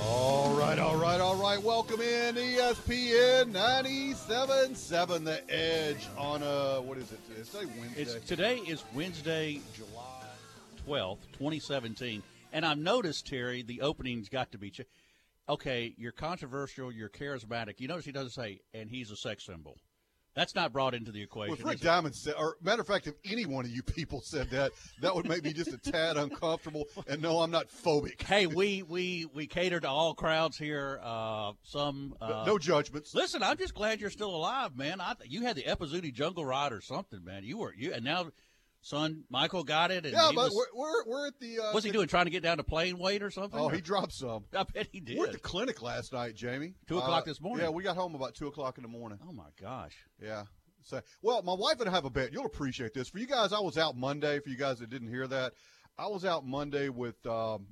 All right, all right, all right. Welcome in ESPN 97.7 The Edge on a, what is it? It's a Wednesday. It's today is Wednesday, July twelfth, twenty seventeen, and I've noticed Terry the opening's got to be. Ch- okay, you're controversial, you're charismatic. You notice he doesn't say, and he's a sex symbol. That's not brought into the equation. Well, if Rick? Diamond said, or matter of fact, if any one of you people said that, that would make me just a tad uncomfortable. And no, I'm not phobic. hey, we we we cater to all crowds here. Uh, some uh, no judgments. Listen, I'm just glad you're still alive, man. I you had the Epizootie Jungle Ride or something, man. You were you, and now, son, Michael got it. And yeah, he but was, we're, we're, we're at the. Uh, what's he doing? Trying to get down to plane weight or something? Oh, Or- he dropped some. I bet he did. We're at the clinic last night, Jamie. Two o'clock Uh, this morning? Yeah, we got home about 2 o'clock in the morning. oh my gosh. Yeah. So, well, my wife and I have a bet. You'll appreciate this. For you guys, I was out Monday. For you guys that didn't hear that, I was out Monday with, um,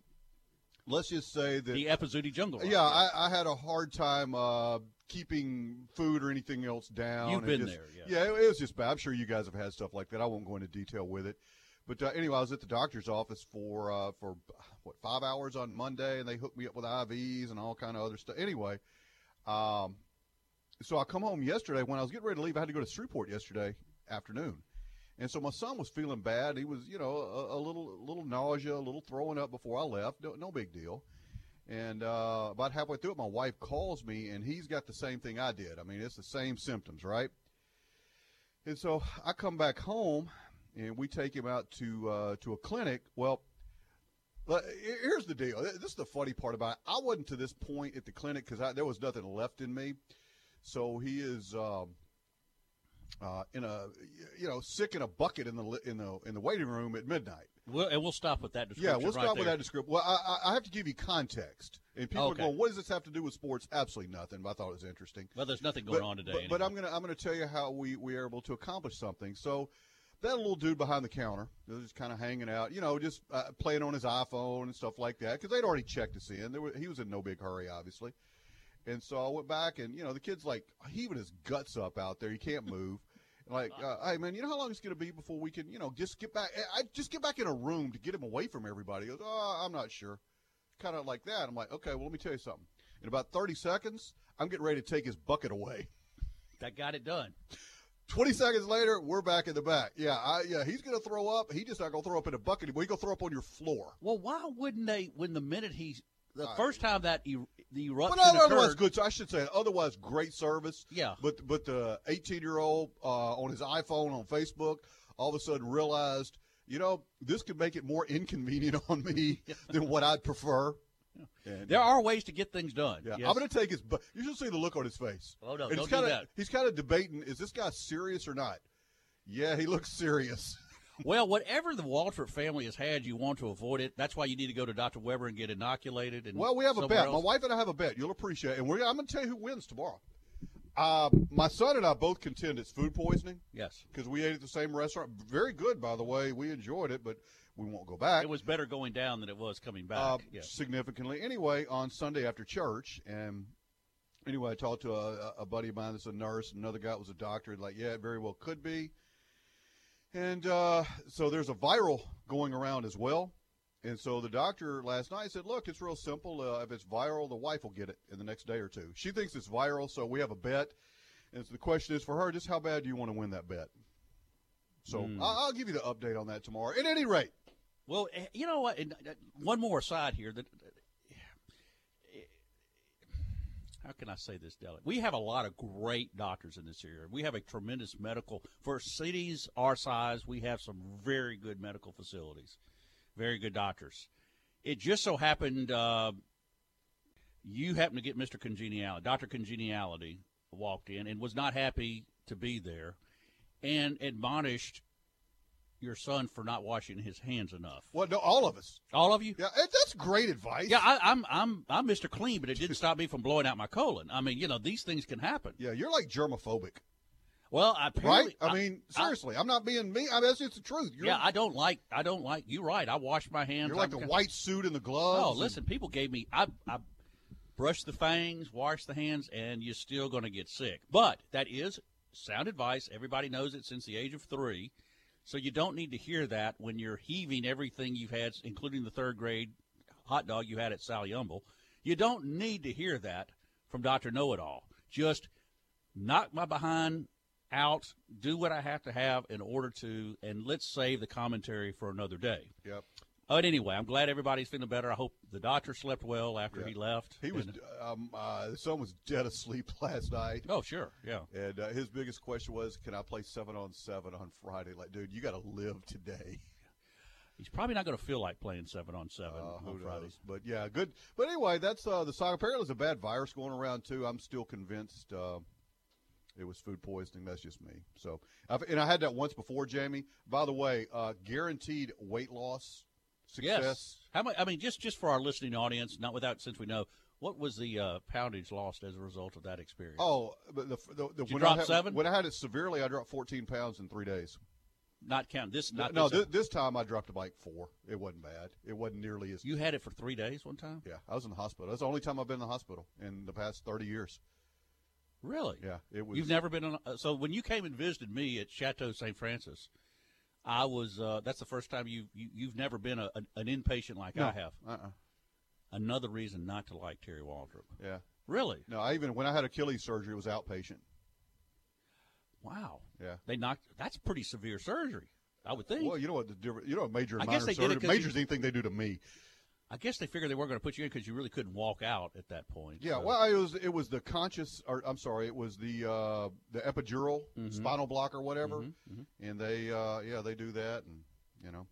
let's just say that. The Epizootie Jungle yeah, I, I had a hard time uh, keeping food or anything else down. You've been just- there, yeah. Yeah, it, it was just bad. I'm sure you guys have had stuff like that. I won't go into detail with it. But uh, anyway, I was at the doctor's office for uh, for what five hours on Monday, and they hooked me up with IVs and all kind of other stuff. Anyway, um, so I come home yesterday when I was getting ready to leave. I had to go to Shreveport yesterday afternoon, and so my son was feeling bad. He was, you know, a, a little, a little nausea, a little throwing up before I left. No, no big deal. And uh, about halfway through it, my wife calls me, and he's got the same thing I did. I mean, it's the same symptoms, right? And so I come back home, and we take him out to uh, to a clinic. Well, here's the deal. This is the funny part about it. I wasn't to this point at the clinic because there was nothing left in me. So he is um, uh, in a you know sick in a bucket in the in the in the waiting room at midnight. We'll, and we'll stop with that description. Yeah, we'll right stop with there. that description. Well, I, I- have to give you context, and people Okay. are going, "What does this have to do with sports?" Absolutely nothing. But I thought it was interesting. Well, there's nothing going But- on today. But, but. I'm gonna I'm gonna tell you how we we are able to accomplish something. So that little dude behind the counter, just kind of hanging out, you know, just uh, playing on his iPhone and stuff like that, because they'd already checked us in. There were, he was in no big hurry, obviously. And so I went back, and you know, the kid's like heaving his guts up out there. He can't move. Like, uh, hey man, you know how long it's going to be before we can, you know, just get back? I just get back in a room to get him away from everybody. He goes, oh, I'm not sure. Kind of like that. I'm like, okay, well, let me tell you something. In about 30 seconds, I'm getting ready to take his bucket away. that got it done. 20 seconds later, we're back in the back. Yeah, I, yeah, he's going to throw up. He just not going to throw up in a bucket. He's going to throw up on your floor. Well, why wouldn't they? When the minute he, the Uh, first time that er, the eruption But otherwise, occurred, good. I should say, otherwise, great service. Yeah. But but the 18 year old uh, on his iPhone on Facebook all of a sudden realized, you know, this could make it more inconvenient on me than what I'd prefer. And, there are ways to get things done. Yeah, Yes. I'm going to take his. But you should see the look on his face. Oh, no, And don't he's kinda, that. He's kind of debating: is this guy serious or not? Yeah, he looks serious. Well, whatever the Waldrop family has had, you want to avoid it. That's why you need to go to Dr. Weber and get inoculated. And Well, we have a bet. My wife and I have a bet. You'll appreciate it. And we're, I'm going to tell you who wins tomorrow. Uh, my son and I both contend it's food poisoning Yes, because we ate at the same restaurant. Very good, by the way. We enjoyed it, but we won't go back. it was better going down than it was coming back. uh, yes. significantly. Anyway, on Sunday after church, and anyway, I talked to a, a buddy of mine that's a nurse, another guy that was a doctor. and Like, yeah, it very well could be. And uh, so there's a viral going around as well. And so the doctor last night said, "Look, it's real simple. Uh, if it's viral, the wife will get it in the next day or two. She thinks it's viral, so we have a bet. And so the question is for her: just how bad do you want to win that bet? So. I- I'll give you the update on that tomorrow. At any rate, Well, eh, you know what? uh, One more aside here. That eh, how can I say this, Deli? We have a lot of great doctors in this area. We have a tremendous medical for cities our size. We have some very good medical facilities, very good doctors. It just so happened uh, you happened to get Mister Congeniality, Doctor Congeniality, walked in and was not happy to be there, and admonished your son for not washing his hands enough. Well, no, all of us. All of you? Yeah, eh, that's great advice. Yeah, I, I'm I'm I'm Mr. Clean, but it didn't stop me from blowing out my colon. I mean, you know, these things can happen. yeah, you're like germophobic, Well, I right? apparently, I mean, seriously, I, am not being mean. I mean, that's just the truth. You're, yeah, I don't like I don't like you. Right, I wash my hands. you're like I'm the white suit and the gloves. Oh, and- listen, people gave me I I brush the fangs, wash the hands, and you're still going to get sick. But that is sound advice. Everybody knows it since the age of three, so you don't need to hear that when you're heaving everything you've had, including the third grade hot dog you had at Sally Humble. You don't need to hear that from Doctor Know It All. Just knock my behind out, do what I have to have in order to, and let's save the commentary for another day. Yep. But anyway, I'm glad everybody's feeling better. I hope the doctor slept well after Yeah. he left. He was. And- Um, uh, the son was dead asleep last night. oh, sure, yeah. And uh, his biggest question was, "Can I play seven on seven on Friday?" Like, dude, you got to live today. He's probably not going to feel like playing seven on seven Uh, on Fridays. But yeah, good. But anyway, that's uh, the song. Apparently, there's a bad virus going around too. I'm still convinced uh, it was food poisoning. That's just me. So, I've, and I had that once before, Jamie. By the way, uh, guaranteed weight loss success. Yes. How much? I mean, just just for our listening audience, not without since we know what was the uh, poundage lost as a result of that experience. Oh, but the, the, the when drop I had, seven? When I had it severely, I dropped 14 pounds in three days. not count this. Not no, this, this, time I dropped to like four. It wasn't bad. It wasn't nearly as. you had it for three days one time. yeah, I was in the hospital. That's the only time I've been in the hospital in the past 30 years. Really? Yeah, it was. You've never been on. So when you came and visited me at Chateau St. Francis, I was. Uh, that's the first time you, you you've never been a, an, an inpatient like no, I have. Uh-uh. Another reason not to like Terry Waldrop. Yeah. Really? No, I even when I had Achilles surgery, it was outpatient. Wow. Yeah. They knocked. That's pretty severe surgery. I would think. Well, you know what the difference? You know, major and I minor guess they did surgery. it 'cause Major's anything they do to me. I guess they figured they weren't going to put you in because you really couldn't walk out at that point. Yeah. so- Well, it was it was the conscious, or I'm sorry, it was the uh, the epidural spinal block or whatever, and they uh, yeah they do that, and you know,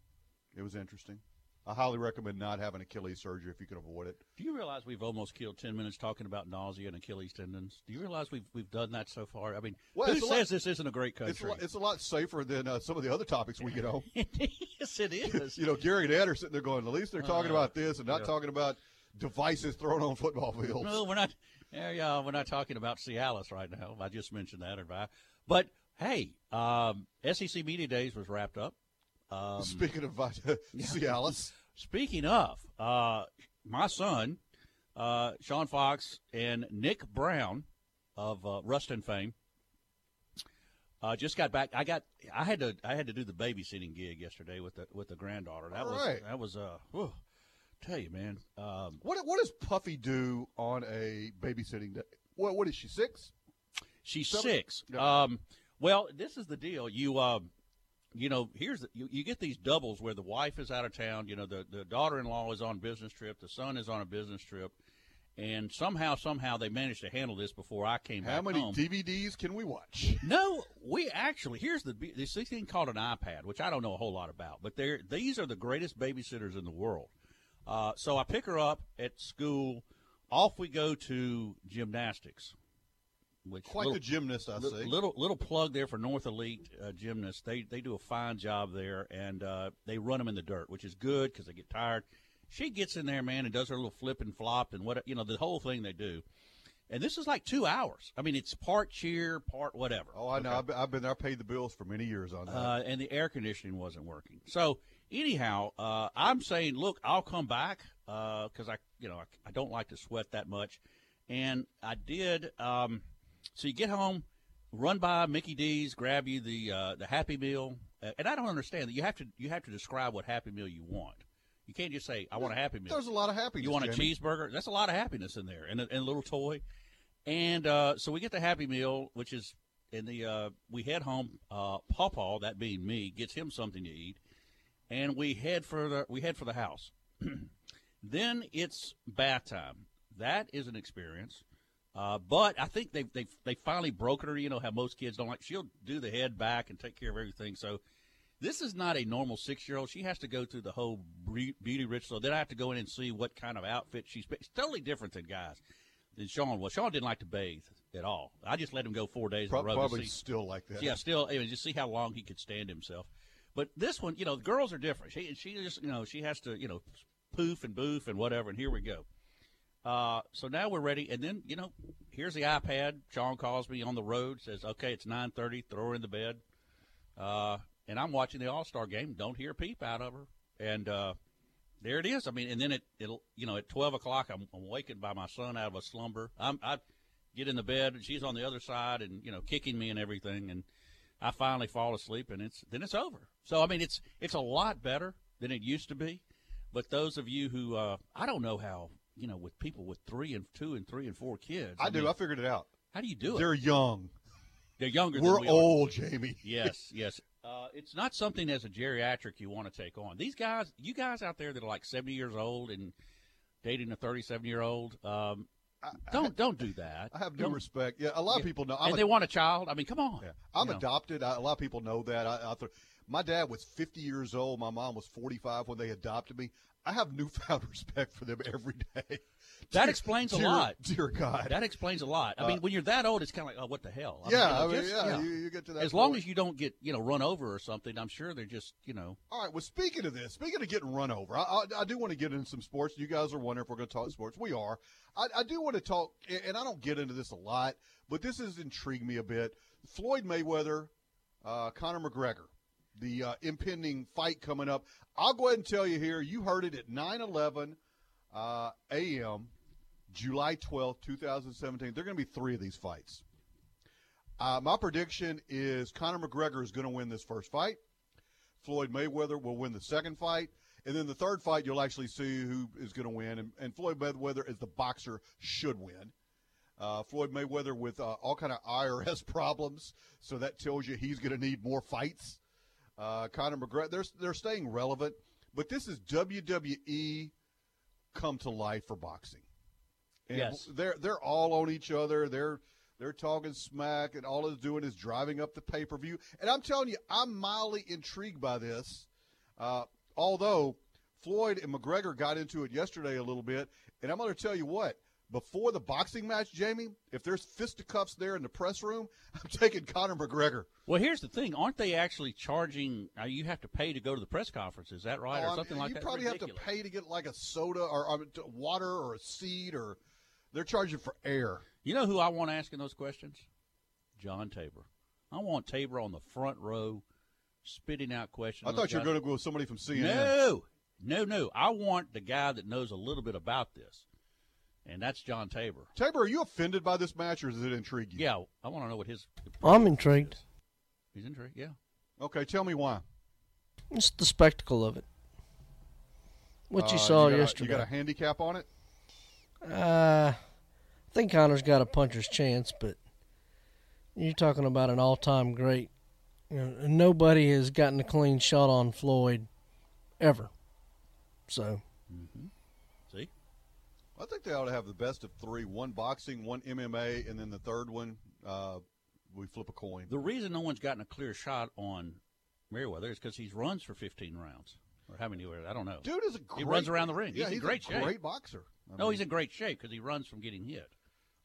it was interesting. I highly recommend not having Achilles surgery if you can avoid it. Do you realize we've almost killed ten minutes talking about nausea and Achilles tendons? Do you realize we've we've done that so far? I mean, Well, who says lot- this isn't a great It's a, country? lot, it's a lot safer than uh, some of the other topics we get on. yes, it is. you know, Gary and Ed are sitting there going, at least they're talking Uh, about this and not yeah. talking about devices thrown on football fields. No, we're not. Yeah, yeah, we're not talking about Cialis right now. I just mentioned that, or I- but hey, um, SEC Media Days was wrapped up. Um, Speaking of vit- Cialis, speaking of, uh, my son, uh, Sean Fox and Nick Brown of uh, Ruston fame, uh, just got back. I got. I had to. I had to do the babysitting gig yesterday with the with the granddaughter. That All was. right. That was. Uh, whew, tell you, man. Um, what what does Puffy do on a babysitting day? What what is she six? She's Seven- six. Yeah. Um, well, this is the deal. You, um, you know, here's the, you, you get these doubles where the wife is out of town. You know, the the daughter-in-law is on business trip. The son is on a business trip, and somehow, somehow, they managed to handle this before I came home. How many home. DVDs can we watch? No, we actually here's the this thing called an iPad, which I don't know a whole lot about, but they're these are the greatest babysitters in the world. Uh, so I pick her up at school. Off we go to gymnastics. Which Quite little- the gymnast, I Li- see. Little little plug there for North Elite uh, Gymnasts. They they do a fine job there, and uh, they run them in the dirt, which is good because they get tired. She gets in there, man, and does her little flip and flop and what you know the whole thing they do. And this is like two hours. I mean, it's part cheer, part whatever. Oh, I know. I've, been, I've been there. I paid the bills for many years on that. Uh, and the air conditioning wasn't working. So anyhow, uh, I'm saying, look, I'll come back because I, you know, I, I don't like to sweat that much, and I did. Um, so you get home, run by Mickey D's, grab you the uh, the Happy Meal, uh, and I don't understand that you have to you have to describe what Happy Meal you want. You can't just say I want a Happy Meal. There's a lot of happiness. You want a Jamie. cheeseburger? That's a lot of happiness in there, and a, and a little toy. And uh, so we get the Happy Meal, which is in the. Uh, we head home. Uh, Pawpaw, that being me, gets him something to eat, and we head for the we head for the house. then it's bath time. That is an experience. Uh, but I think they they they finally broken her. You know how most kids don't like. She'll do the head back and take care of everything. So this is not a normal six year old. She has to go through the whole beauty ritual. Then I have to go in and see what kind of outfit she's. It's totally different than guys. Than Sean was. Sean didn't like to bathe at all. I just let him go four days Pro- probably still like that. yeah, still, I mean, just see how long he could stand himself. But this one, you know, the girls are different. She she just you know she has to you know poof and boof and whatever. And here we go. Uh, so now we're ready, and then you know, here's the iPad. Sean calls me on the road, says, "Okay, it's 9:30. Throw her in the bed." Uh, and I'm watching the All Star game. Don't hear a peep out of her, and uh, there it is. I mean, and then it it'll you know at 12 o'clock, I'm, I'm awakened by my son out of a slumber. I'm, I get in the bed, and she's on the other side, and you know, kicking me and everything, and I finally fall asleep, and it's then it's over. So I mean, it's it's a lot better than it used to be. But those of you who uh, I don't know how you know, with people with three and two and three and four kids. I, I do. Mean, I figured it out. How do you do it? They're young. They're younger. We're we old, Jamie. Yes, yes. Uh, it's not something as a geriatric you want to take on. These guys, you guys out there that are like seventy years old and dating a thirty-seven year old, um, I, don't I, don't do that. I have no don't, respect. Yeah, a lot of people know. I'm and a, they want a child. I mean, come on. Yeah. I'm adopted. a lot of people know that. I, th- my dad was 50 years old. My mom was 45 when they adopted me. I have newfound respect for them every day. That dear, explains a dear, lot. Dear God, that explains a lot. I uh, mean, when you're that old, it's kind of like, oh, what the hell? I yeah, mean, you know, I mean, just, yeah, you, you, get to that. As point. long as you don't get you know run over or something, I'm sure they're just you know. All right. Well, speaking of this, speaking of getting run over, I, I, I do want to get into some sports. You guys are wondering if we're going to talk sports. We are. I, I do want to talk, and I don't get into this a lot, but this has intrigued me a bit. Floyd Mayweather, uh, Conor McGregor the uh, impending fight coming up. I'll go ahead and tell you here. You heard it at 9 11 uh, a.m., July 12th, 2017. There are going to be three of these fights. Uh, my prediction is Conor McGregor is going to win this first fight. Floyd Mayweather will win the second fight. And then the third fight, you'll actually see who is going to win. And, and, Floyd Mayweather, as the boxer, should win. Uh, Floyd Mayweather with uh, all kind of IRS problems, so that tells you he's going to need more fights. Uh, Conor McGregor, they're they're staying relevant, but this is WWE come to life for boxing. And yes, they're they're all on each other. They're they're talking smack, and all it's doing is driving up the pay per view. And I'm telling you, I'm mildly intrigued by this. Uh, although Floyd and McGregor got into it yesterday a little bit, and I'm going to tell you what before the boxing match, Jamie, if there's fisticuffs there in the press room, I'm taking Conor McGregor. Well, here's the thing: aren't they actually charging? Uh, you have to pay to go to the press conference. Is that right, oh, or something like you that? You probably Ridiculous. have to pay to get like a soda or, or water or a seat, or they're charging for air. You know who I want asking those questions? John Tabor. I want Tabor on the front row, spitting out questions. I thought you were going to go with somebody from CNN. No, no, no. I want the guy that knows a little bit about this and that's John Tabor. Tabor, are you offended by this match, or does it intrigue you? Yeah, I want to know what his. I'm intrigued. Is. He's intrigued. Yeah. Okay, tell me why. It's the spectacle of it. What you uh, saw you yesterday. You got a handicap on it? Uh, I think Conor's got a puncher's chance, but you're talking about an all-time great. You know, nobody has gotten a clean shot on Floyd ever. So. Mm-hmm. I think they ought to have the best of three: one boxing, one MMA, and then the third one uh, we flip a coin. The reason no one's gotten a clear shot on Mayweather is because he runs for 15 rounds. Or how many? I don't know. Dude is a great. He runs around the ring. Yeah, he's, he's in great a shape. Great boxer. I no, he's in great shape because he runs from getting hit.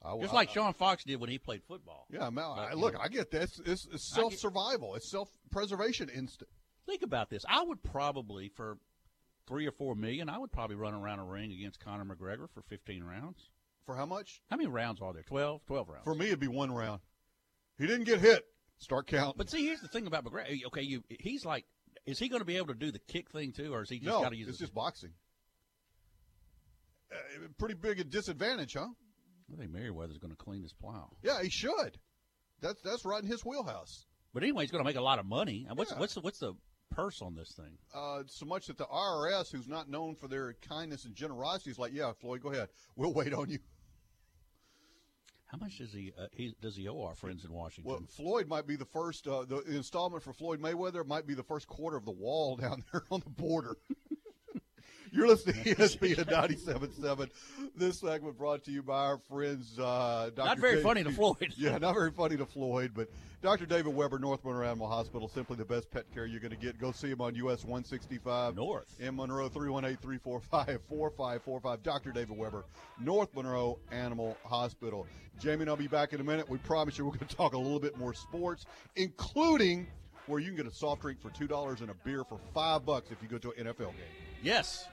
I, Just like Sean Fox did when he played football. Yeah, man, I, look, I get this. It's, it's self survival. It's self preservation instinct. Think about this. I would probably for three or four million, I would probably run around a ring against Conor McGregor for 15 rounds. For how much? How many rounds are there? 12? 12 rounds. For me, it'd be one round. He didn't get hit. Start counting. But see, here's the thing about McGregor. Okay, you he's like, is he going to be able to do the kick thing too, or is he just no, got to use? it's just boxing. Uh, pretty big a disadvantage, huh? I think Mayweather's going to clean his plow. Yeah, he should. That's that's right in his wheelhouse. But anyway, he's going to make a lot of money. And What's yeah. what's the, what's the purse on this thing? Uh, so much that the IRS, who's not known for their kindness and generosity, is like, yeah, Floyd, go ahead. We'll wait on you. How much does he, uh, he does he owe our friends in Washington? Well, Floyd might be the first. Uh, the installment for Floyd Mayweather might be the first quarter of the wall down there on the border. You're listening to ESPN 97.7. This segment brought to you by our friends. Uh, Dr. Not very Dave, funny to Floyd. Yeah, not very funny to Floyd, but Dr. David Weber, North Monroe Animal Hospital, simply the best pet care you're going to get. Go see him on US 165 North in Monroe, 318-345-4545. Dr. David Weber, North Monroe Animal Hospital. Jamie and I'll be back in a minute. We promise you we're going to talk a little bit more sports, including where you can get a soft drink for two dollars and a beer for five bucks if you go to an NFL game. Yes.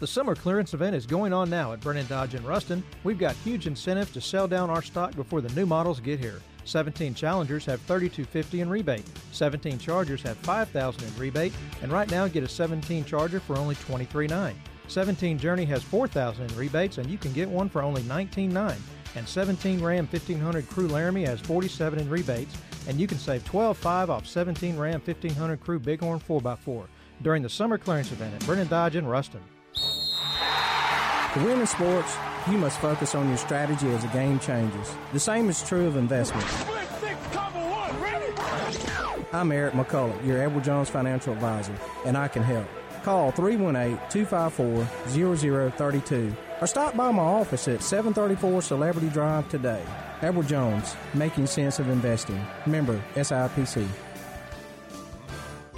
The summer clearance event is going on now at Brennan Dodge in Ruston. We've got huge incentives to sell down our stock before the new models get here. 17 Challengers have 3250 in rebate. 17 Chargers have 5000 in rebate, and right now get a 17 Charger for only 239. 17 Journey has 4000 in rebates and you can get one for only 199. And 17 Ram 1500 Crew Laramie has 47 in rebates and you can save 12.5 off 17 Ram 1500 Crew Bighorn 4x4 during the summer clearance event at Brennan Dodge in Ruston. To win in sports, you must focus on your strategy as the game changes. The same is true of investments. I'm Eric McCullough, your Edward Jones financial advisor, and I can help. Call 318-254-0032 or stop by my office at 734 Celebrity Drive today. Edward Jones, making sense of investing. Member SIPC.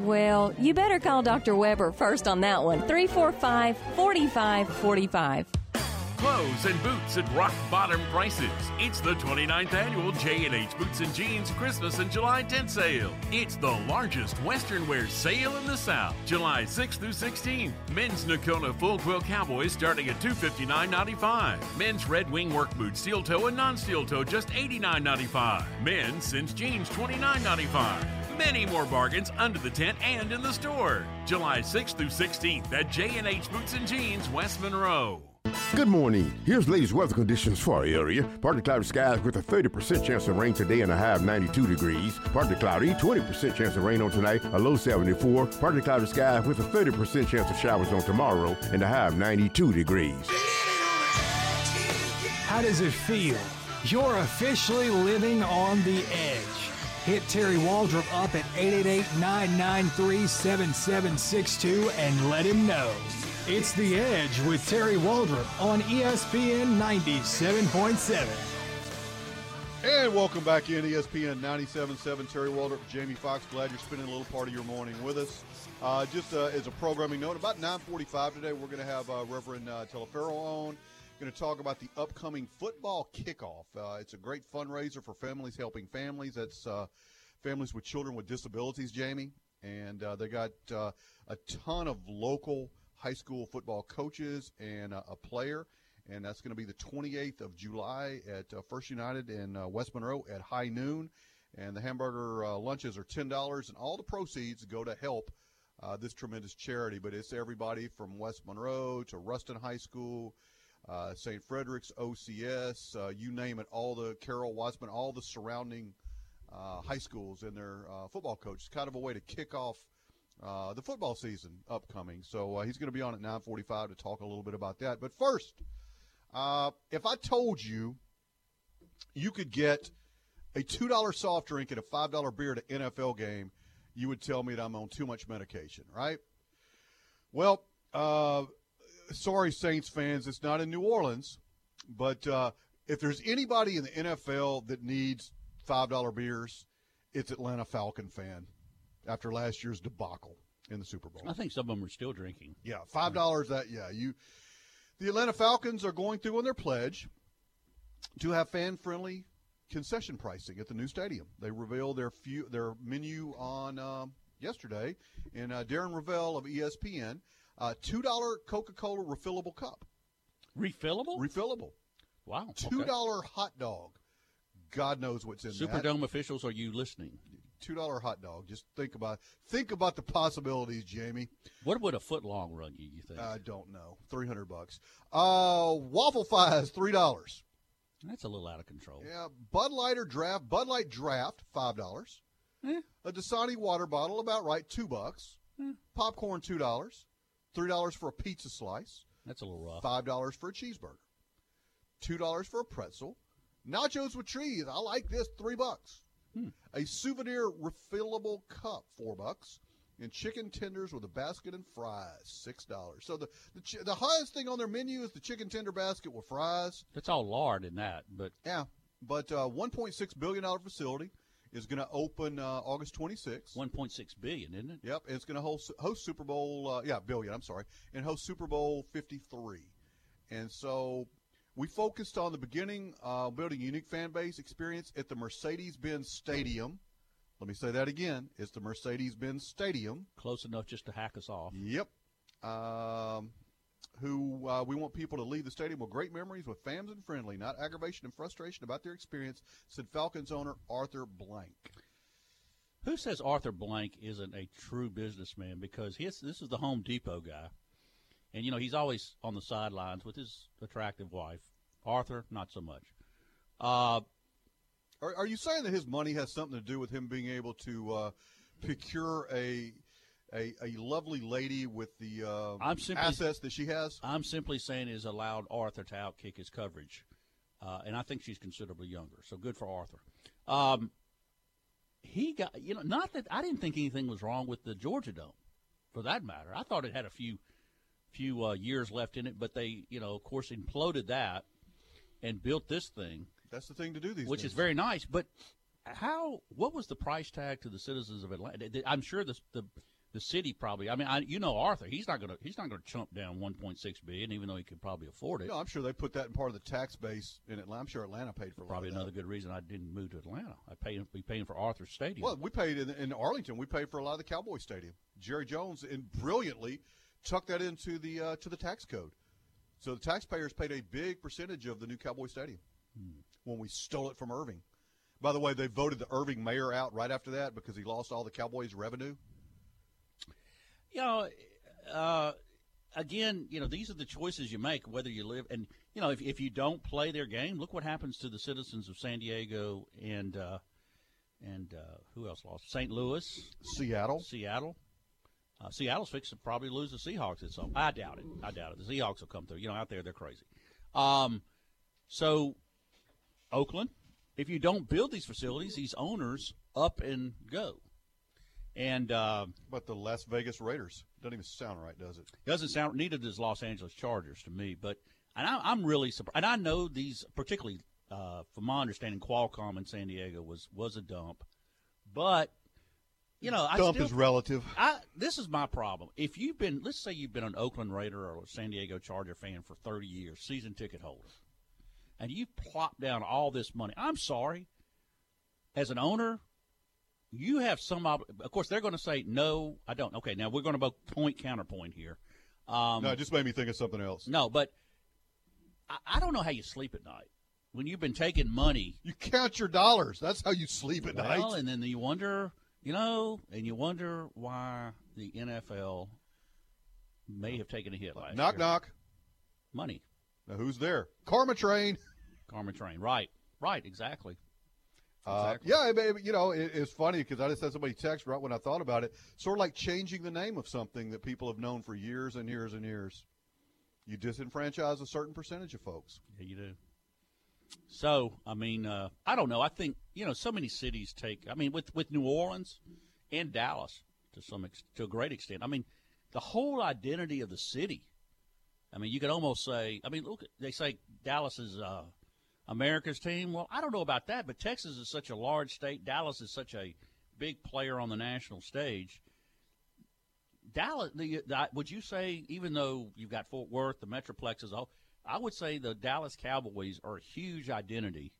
Well, you better call Dr. Weber first on that one. 345 4545. Clothes and boots at rock bottom prices. It's the 29th annual J&H Boots and Jeans Christmas and July 10th sale. It's the largest western wear sale in the South. July 6th through 16th. Men's Nocona full quill cowboys starting at $259.95. Men's red wing work boots steel toe and non-steel toe just $89.95. Men's cinch jeans $29.95 many more bargains under the tent and in the store. July 6th through 16th at J&H Boots and Jeans, West Monroe. Good morning. Here's latest weather conditions for our area. Partly cloudy skies with a 30% chance of rain today and a high of 92 degrees. Partly cloudy, 20% chance of rain on tonight, a low 74. Partly cloudy skies with a 30% chance of showers on tomorrow and a high of 92 degrees. How does it feel? You're officially living on the edge. Hit Terry Waldrop up at 888-993-7762 and let him know. It's The Edge with Terry Waldrop on ESPN 97.7. And welcome back in ESPN 97.7. Terry Waldrop, Jamie Fox. Glad you're spending a little part of your morning with us. Uh, just uh, as a programming note, about 9:45 today, we're going to have uh, Reverend uh, Telefero on. Going to talk about the upcoming football kickoff. Uh, it's a great fundraiser for families helping families. That's uh, families with children with disabilities, Jamie. And uh, they got uh, a ton of local high school football coaches and a player. And that's going to be the 28th of July at uh, First United in uh, West Monroe at high noon. And the hamburger lunches are $10, and all the proceeds go to help uh, this tremendous charity. But it's everybody from West Monroe to Ruston High School, uh, St. Frederick's, OCS, uh, you name it, all the Carroll Wossman, all the surrounding uh, high schools and their uh, football coaches. Kind of a way to kick off uh, the football season upcoming. So uh, he's going to be on at 9:45 to talk a little bit about that. But first, if I told you you could get a two dollar soft drink and a five dollar beer at an NFL game, you would tell me that I'm on too much medication, right? Well, sorry, Saints fans, it's not in New Orleans, but uh, if there's anybody in the NFL that needs five dollar beers, it's Atlanta Falcon fan after last year's debacle in the Super Bowl. I think some of them are still drinking. Yeah, five dollars. That yeah, you. The Atlanta Falcons are going through on their pledge to have fan friendly concession pricing at the new stadium. They revealed their few, their menu on um, yesterday, and uh, Darren Rovell of ESPN, uh, two dollar Coca Cola refillable cup, Refillable? refillable, wow. two okay. hot dog. God knows what's in that. Superdome officials, are you listening? Two dollar hot dog. Just think about think about the possibilities, Jamie. What would a foot long run you, you think? I don't know. Three hundred bucks. Uh, waffle fries, three dollars. That's a little out of control. Yeah, Bud Light or draft. Bud Light draft, five dollars. Eh. A Dasani water bottle, about right, two bucks. Hmm. Popcorn, two dollars. Three dollars for a pizza slice. That's a little rough. Five dollars for a cheeseburger. Two dollars for a pretzel. Nachos with cheese. I like this. Three bucks. A souvenir refillable cup, four bucks. And chicken tenders with a basket and fries, six dollars. So the the, the highest thing on their menu is the chicken tender basket with fries. That's all lard in that, but Yeah, but uh, 1.6 billion dollar facility is going to open uh, August 26th. 1.6 billion, isn't it? Yep, it's going to host, host Super Bowl. Uh, yeah, billion. I'm sorry, and host Super Bowl 53. And so we focused on the beginning, uh, building a unique fan base experience at the Mercedes-Benz Stadium. Let me say that again. It's the Mercedes-Benz Stadium. Close enough just to hack us off. Yep. Um, who uh, we want people to leave the stadium with great memories, with fans and friendly, not aggravation and frustration about their experience. Said Falcons owner Arthur Blank. Who says Arthur Blank isn't a true businessman? Because his, this is the Home Depot guy. And, you know, he's always on the sidelines with his attractive wife. Arthur, not so much. Uh, Are, are you saying that his money has something to do with him being able to uh, procure a, a a lovely lady with the uh, I'm simply- assets that she has? I'm simply saying is allowed Arthur to outkick his coverage. Uh, and I think she's considerably younger. So good for Arthur. Um, he got, you know, not that I didn't think anything was wrong with the Georgia Dome for that matter. I thought it had a few few uh, years left in it, but they, you know, of course, imploded that and built this thing, That's the thing to do these which days. is very nice. But how? What was the price tag to the citizens of Atlanta? I'm sure the the, the city probably. I mean, I, you know, Arthur. He's not going to he's not going to chump down 1.6 billion, even though he could probably afford it. No, I'm sure they put that in part of the tax base in Atlanta. I'm sure Atlanta paid for a lot probably another good reason I didn't move to Atlanta. I pay be paying for Arthur Stadium. Well, we paid in, in Arlington. We paid for a lot of the Cowboy Stadium. Jerry Jones and brilliantly tucked that into the uh, to the tax code. So the taxpayers paid a big percentage of the new Cowboy Stadium when we stole it from Irving. By the way, they voted the Irving mayor out right after that because he lost all the Cowboys' revenue. You know, uh, again, you know, these are the choices you make, whether you live and you know, if if you don't play their game, look what happens to the citizens of San Diego and uh, and uh, who else lost? St. Louis, Seattle. Seattle. Uh, Seattle's fixing to probably lose the Seahawks at some. I doubt it. I doubt it. The Seahawks will come through. You know, out there they're crazy. Um, so Oakland, if you don't build these facilities, these owners up and go. And uh, But the Las Vegas Raiders doesn't even sound right, does it? doesn't sound neither does Los Angeles Chargers to me. But and I, I'm really surprised. And I know these, particularly uh, from my understanding, Qualcomm in San Diego was was a dump. But you know, I Dump still, is relative. I, this is my problem. If you've been, let's say you've been an Oakland Raider or a San Diego Charger fan for 30 years, season ticket holder, and you plop down all this money, I'm sorry. As an owner, you have some. Ob- of course, they're going to say no. I don't. Okay, now we're going to both point counterpoint here. Um, no, it just made me think of something else. no, but I, I don't know how you sleep at night when you've been taking money You count your dollars. That's how you sleep at well, night. and then you wonder, you know, and you wonder why the NFL may have taken a hit last Knock year. knock. Money, Now who's there? Karma Train. Karma Train. Right, right, exactly. Uh, yeah, I mean, you know, it, it's funny because I just had somebody text right when I thought about it. Sort of like changing the name of something that people have known for years and years and years. You disenfranchise a certain percentage of folks. Yeah, you do. So, I mean, uh, I don't know. I think you know, so many cities take. I mean, with with New Orleans and Dallas to some ex- to a great extent. I mean, the whole identity of the city. I mean, you could almost say. I mean, look, they say Dallas is uh, America's team. Well, I don't know about that, but Texas is such a large state. Dallas is such a big player on the national stage. Dallas, the, the, would you say, even though you've got Fort Worth, the Metroplex is all, I would say the Dallas Cowboys are a huge identity.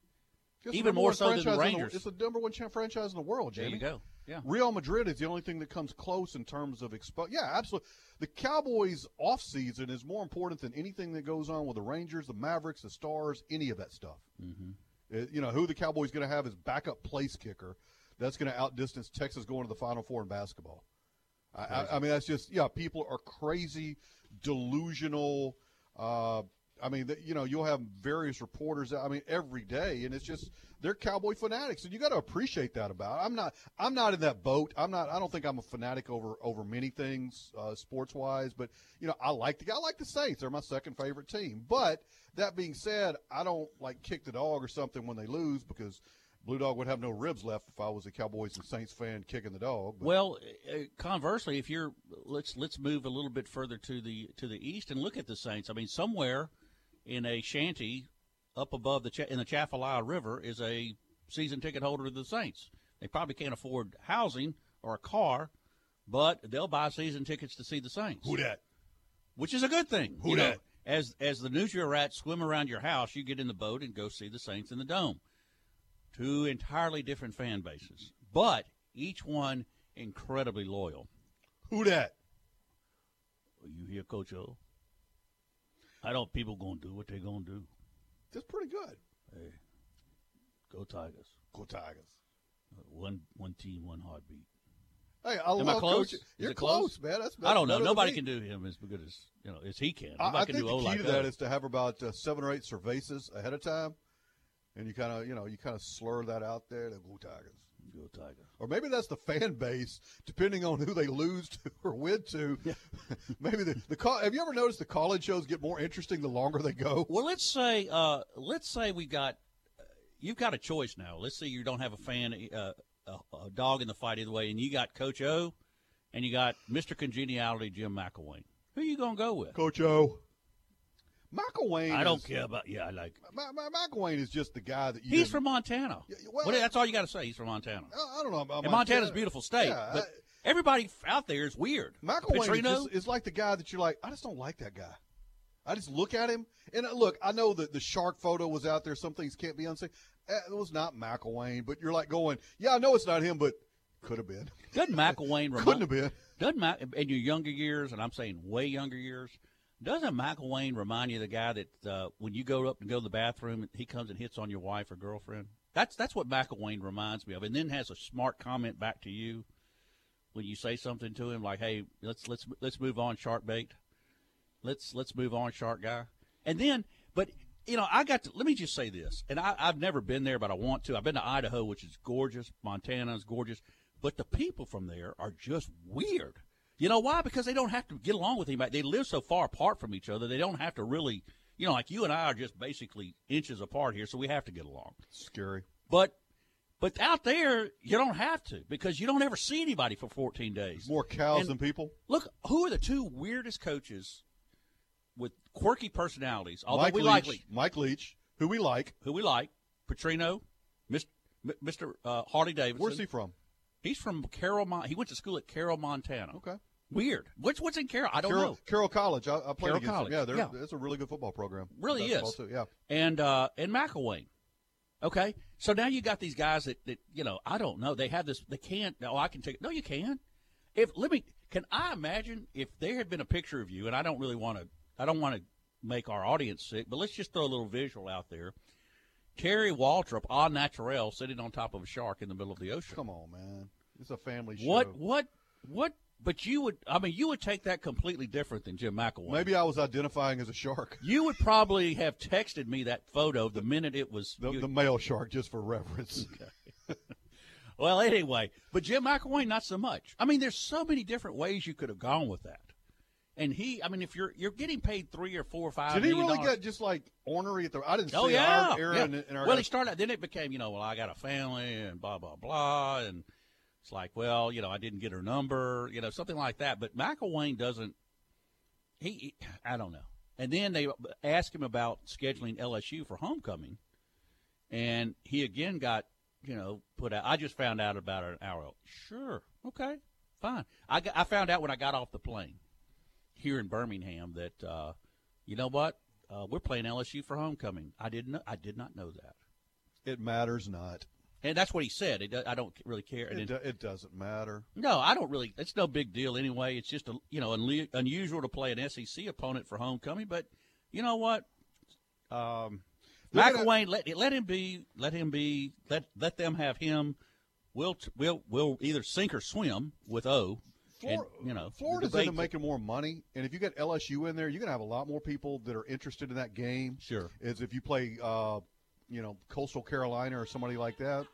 It's the Even more so than the Rangers. it's the number one franchise in the world, Jamie. There you go. Yeah. Real Madrid is the only thing that comes close in terms of expo. Yeah, absolutely. The Cowboys' offseason is more important than anything that goes on with the Rangers, the Mavericks, the Stars, any of that stuff. Mm-hmm. you know, who the Cowboys going to have as backup place kicker that's going to outdistance Texas going to the Final Four in basketball. I, I, I mean, that's just yeah. People are crazy, delusional. Uh, I mean, th- you know, you'll have various reporters. I mean, every day, and it's just they're cowboy fanatics, and you got to appreciate that about. It. I'm not. I'm not in that boat. I'm not. I don't think I'm a fanatic over over many things, uh, sports wise. But you know, I like the I like the Saints. They're my second favorite team. But that being said, I don't like kick the dog or something when they lose because Blue Dog would have no ribs left if I was a Cowboys and Saints fan kicking the dog. but- Well, uh, conversely, if you're let's let's move a little bit further to the to the east and look at the Saints. I mean, somewhere in a shanty up above the Cha- in the Atchafalaya River is a season ticket holder of the Saints. They probably can't afford housing or a car, but they'll buy season tickets to see the Saints. Who that? Which is a good thing. Who You know, as as the nutria rats swim around your house, you get in the boat and go see the Saints in the dome. Two entirely different fan bases, but each one incredibly loyal. Who that? Are you hear, Coach O? I don't. People gonna do what they gonna do. That's pretty good. Hey, go Tigers! Go Tigers. One one team, one heartbeat. Hey, I Am I close? Coach. You're close? close, man. That's, I don't know. Nobody can do him as good as you know as he can. I, Nobody I can think the key like to that. that is to have about uh, seven or eight cervezas ahead of time, and you kind of, you know, you kind of slur that out there. The Go Tigers. Go Tigers. Or maybe that's the fan base, depending on who they lose to or win to. maybe the, the col- have you ever noticed the college shows get more interesting the longer they go? Well, let's say uh, let's say we got uh, you've got a choice now. Let's say you don't have a fan, uh, a, a dog in the fight either way, and you got Coach O, and you got Mister Congeniality Jim McElwain. Who are you gonna go with? Coach O. McElwain. I don't is- care about. Yeah, I like. Ma- Ma- McElwain is just the guy that you. He's from Montana. Yeah, well- What- that's all you got to say. He's from Montana. I, I don't know. About and Montana's a beautiful state, Yeah, but I- everybody out there is weird. McElwain is, just, is like the guy that you're like, I just don't like that guy. I just look at him, and uh, look, I know that the shark photo was out there. Some things can't be unsafe. Uh, It was not McElwain, but you're like going, yeah, I know it's not him, but could have been. doesn't McElwain remind, Couldn't have been. Doesn't Mac, in your younger years, and I'm saying way younger years, doesn't McElwain remind you of the guy that uh, when you go up and go to the bathroom, he comes and hits on your wife or girlfriend? That's that's what McElwain reminds me of, and then has a smart comment back to you when you say something to him like, "Hey, let's let's let's move on, shark bait. Let's let's move on, shark guy." And then, but you know, I got to let me just say this, and I, I've never been there, but I want to. I've been to Idaho, which is gorgeous. Montana is gorgeous, but the people from there are just weird. You know why? Because they don't have to get along with anybody. They live so far apart from each other. They don't have to really, you know, like you and I are just basically inches apart here, so we have to get along. Scary. But but out there, you don't have to because you don't ever see anybody for 14 days. More cows And than people. Look, who are the two weirdest coaches with quirky personalities? Although Mike we Leach, like Mike Leach, who we like. who we like, Petrino, Mr. Mr. Uh, Harley Davidson. Where's he from? He's from Carroll. Mon- he went to school at Carroll, Montana. Okay. Weird. What's what's in Carroll? I don't Carroll, know. Carroll College. I, I played Carroll College. them. Yeah, Yeah. it's a really good football program. Really is. Too. Yeah. and uh, and McElwain. Okay, so now you got these guys that, that you know I don't know. They have this. They can't. Oh, I can take. No, you can. If let me. Can I imagine if there had been a picture of you? And I don't really want to. I don't want to make our audience sick, but let's just throw a little visual out there. Terry Waldrop, au naturel, sitting on top of a shark in the middle of the ocean. Come on, man. It's a family show. What? What? What? But you would. I mean, you would take that completely different than Jim McElwain. Maybe I was identifying as a shark. You would probably have texted me that photo the minute it was. The, you- the male shark, just for reference. Well, anyway, but Jim McElwain, not so much. I mean, there's so many different ways you could have gone with that. And he, I mean, if you're you're getting paid three or four or five Did he really dollars- get just like ornery at the? I didn't Oh see yeah, our era yeah. in, in our well, guys- he started. Then it became, you know, well, I got a family and blah blah blah, and it's like, well, you know, I didn't get her number, you know, something like that. But McElwain doesn't. He, he- I don't know. And then they asked him about scheduling LSU for homecoming, and he again got, you know, put out. I just found out about it an hour. ago. Sure, okay, fine. I got, I found out when I got off the plane here in Birmingham that uh, you know what uh, we're playing LSU for homecoming. I didn't I did not know that, It matters not. And that's what he said. It, I don't really care. And It, do- it doesn't matter. no, I don't really. It's no big deal anyway. It's just a you know unle- unusual to play an SEC opponent for homecoming, but you know what? Um, They're gonna- let let him be. Let him be. Let let them have him. We'll we'll we'll either sink or swim with O. and, you know, Florida's into making more money, and if you get LSU in there, you're gonna have a lot more people that are interested in that game. Sure. Is if you play, uh, you know, Coastal Carolina or somebody like that.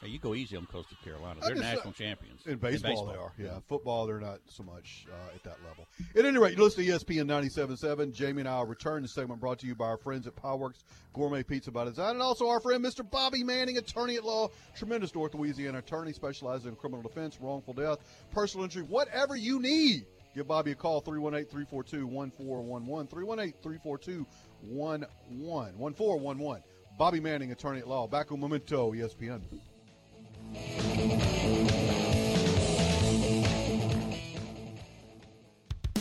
Hey, you go easy on Coastal Carolina. They're just, uh, national champions. In baseball, they are. Yeah, football, they're not so much uh, at that level. At any rate, you listen to ESPN 97.7. Jamie and I will return the segment brought to you by our friends at Powerworks Gourmet Pizza by Design, and also our friend Mr. Bobby Manning, attorney at law, tremendous North Louisiana attorney, specializes in criminal defense, wrongful death, personal injury, whatever you need. Give Bobby a call, 318-342-1411, 318-342-11, 1411. Bobby Manning, attorney at law. Back on Memento, ESPN.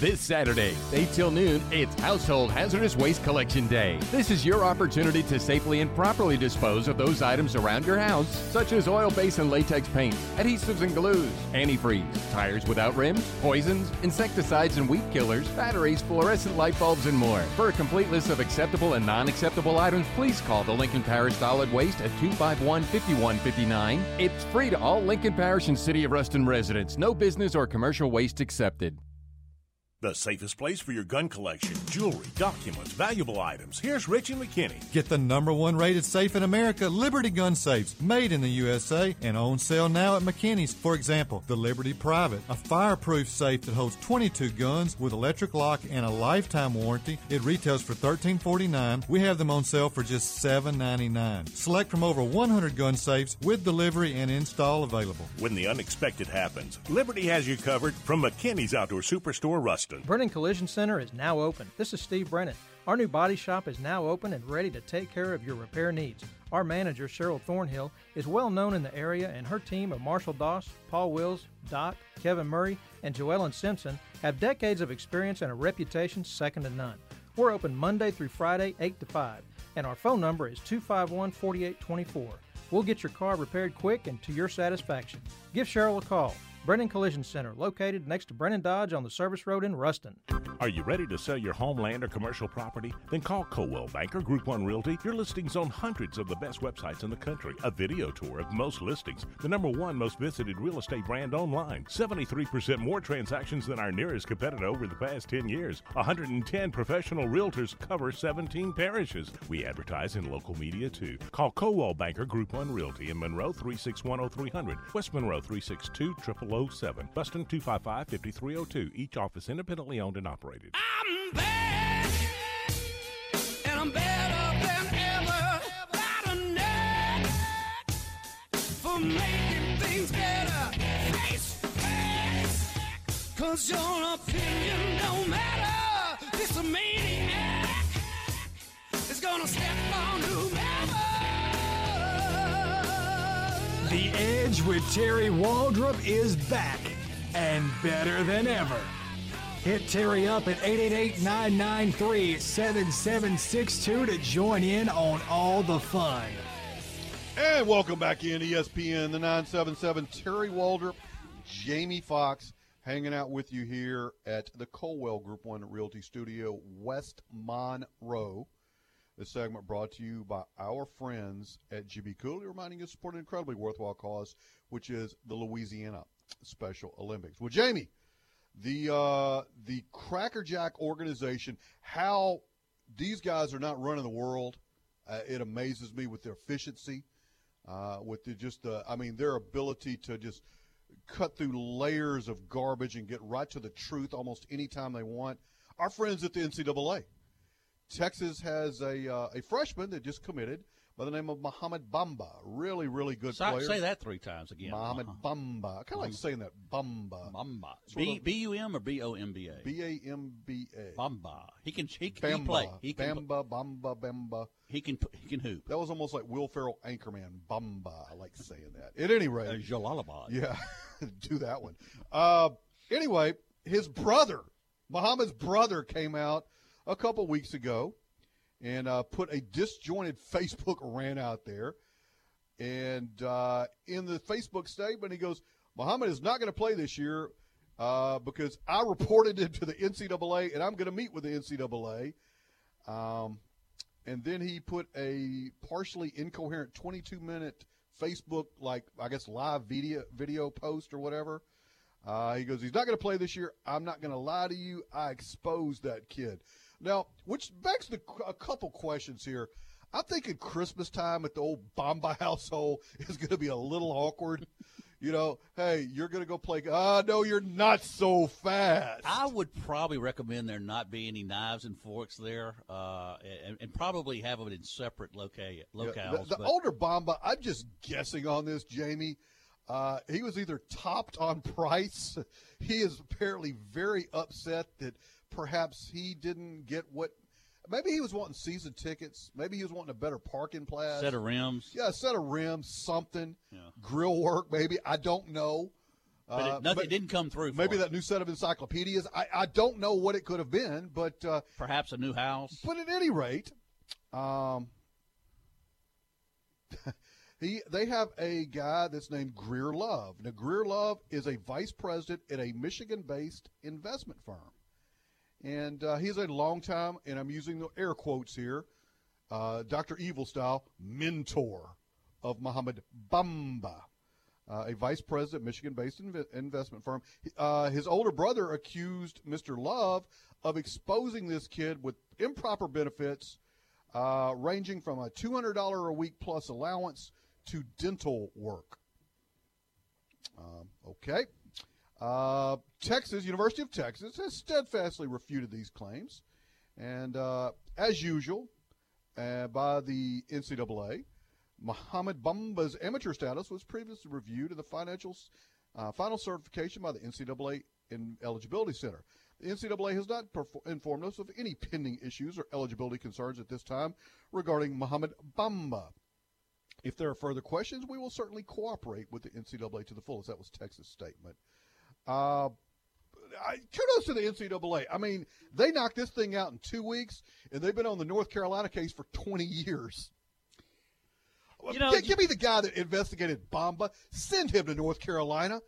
This Saturday, 8 till noon, it's Household Hazardous Waste Collection Day. This is your opportunity to safely and properly dispose of those items around your house, such as oil base and latex paint, adhesives and glues, antifreeze, tires without rims, poisons, insecticides and weed killers, batteries, fluorescent light bulbs, and more. For a complete list of acceptable and non acceptable items, please call the Lincoln Parish Solid Waste at 251 5159. It's free to all Lincoln Parish and City of Ruston residents. No business or commercial waste accepted. The safest place for your gun collection, jewelry, documents, valuable items. Here's Richie McKinney. Get the number one rated safe in America, Liberty Gun Safes, made in the USA and on sale now at McKinney's. For example, the Liberty Private, a fireproof safe that holds 22 guns with electric lock and a lifetime warranty. It retails for $13.49. We have them on sale for just $7.99. Select from over 100 gun safes with delivery and install available. When the unexpected happens, Liberty has you covered from McKinney's Outdoor Superstore Ruston. Brennan Collision Center is now open. This is Steve Brennan. Our new body shop is now open and ready to take care of your repair needs. Our manager, Cheryl Thornhill, is well known in the area, and her team of Marshall Doss, Paul Wills, Doc, Kevin Murray, and Joellen Simpson have decades of experience and a reputation second to none. We're open Monday through Friday, 8 to 5, and our phone number is 251 4824. We'll get your car repaired quick and to your satisfaction. Give Cheryl a call. Brennan Collision Center, located next to Brennan Dodge on the service road in Ruston. Are you ready to sell your homeland or commercial property? Then call Coldwell Banker Group One Realty. Your listings on hundreds of the best websites in the country. A video tour of most listings. The number one most visited real estate brand online. 73% more transactions than our nearest competitor over the past 10 years. 110 professional realtors cover 17 parishes. We advertise in local media too. Call Coldwell Banker Group One Realty in Monroe 3610300, West Monroe 362 0007, Ruston 255 5302. Each office independently owned and operated. I'm back, and I'm better than ever. Got a for making things better. Face, face, cause your opinion don't matter. With Terry Waldrop is back and better than ever. Hit Terry up at 888-993-7762 to join in on all the fun. And welcome back in ESPN, the 977. Terry Waldrop, Jamie Fox, hanging out with you here at the Coldwell Group One Realty Studio, West Monroe. This segment brought to you by our friends at GB Cooley, reminding you to support an incredibly worthwhile cause, which is the Louisiana Special Olympics. Well, Jamie, the uh, the Crackerjack organization, how these guys are not running the world, uh, it amazes me with their efficiency, uh, with the just the, I mean, their ability to just cut through layers of garbage and get right to the truth almost any time they want. Our friends at the NCAA. Texas has a uh, a freshman that just committed by the name of Mohamed Bamba. Really, really good Say- player. say that three times again. Mohamed Uh-huh. Bamba. I kind of like saying that. Bamba. Bamba. B B U M or B O M B A. B A M B A. Bamba. He can he can Bamba. play. He can Bamba. Bamba. Bamba. he can he can hoop. That was almost like Will Ferrell Anchorman. Bamba. I like saying that. At any rate, Uh, Jalalabad. yeah, do that one. Uh, anyway, his brother, Mohamed's brother, came out a couple weeks ago and uh, put a disjointed Facebook rant out there. And uh, in the Facebook statement, he goes, Mohamed is not going to play this year uh, because I reported it to the NCAA and I'm going to meet with the NCAA. Um, and then he put a partially incoherent 22 minute Facebook, like, I guess, live video, video post or whatever. Uh, he goes, he's not going to play this year. I'm not going to lie to you. I exposed that kid. Now, which begs the, a couple questions here. I'm thinking Christmas time at the old Bomba household is going to be a little awkward. You know, hey, you're going to go play. Ah, no, you're not so fast. I would probably recommend there not be any knives and forks there, uh, and, and probably have them in separate loca- locales. Yeah, the the but- older Bomba, I'm just guessing on this, Jamie. Uh, he was either topped on price. He is apparently very upset that perhaps he didn't get what. Maybe he was wanting season tickets. Maybe he was wanting a better parking place. Set of rims. Yeah, a set of rims, something. Yeah. Grill work, maybe. I don't know. But it, Uh, nothing but didn't come through. Maybe him. that new set of encyclopedias. I, I don't know what it could have been, but uh, perhaps a new house. but at any rate, um, he they have a guy that's named Greer Love. Now Greer Love is a vice president at a Michigan-based investment firm, and uh, he's a long time, and I'm using the air quotes here, uh, Dr. Evil style mentor of Mohamed Bamba. Uh, a vice president, Michigan-based inv- investment firm. Uh, his older brother accused Mr. Love of exposing this kid with improper benefits, uh, ranging from a $200 a week plus allowance to dental work. Um, okay. Uh, Texas, University of Texas, has steadfastly refuted these claims. And uh, as usual, uh, by the NCAA, Mohamed Bamba's amateur status was previously reviewed in the financial, uh, final certification by the NCAA in Eligibility Center. The NCAA has not perfor- informed us of any pending issues or eligibility concerns at this time regarding Mohamed Bamba. If there are further questions, we will certainly cooperate with the NCAA to the fullest. That was Texas' statement. Uh, I, kudos to the NCAA. I mean, they knocked this thing out in two weeks, and they've been on the North Carolina case for 20 years. You know, Gi- give me the guy that investigated Bomba. Send him to North Carolina.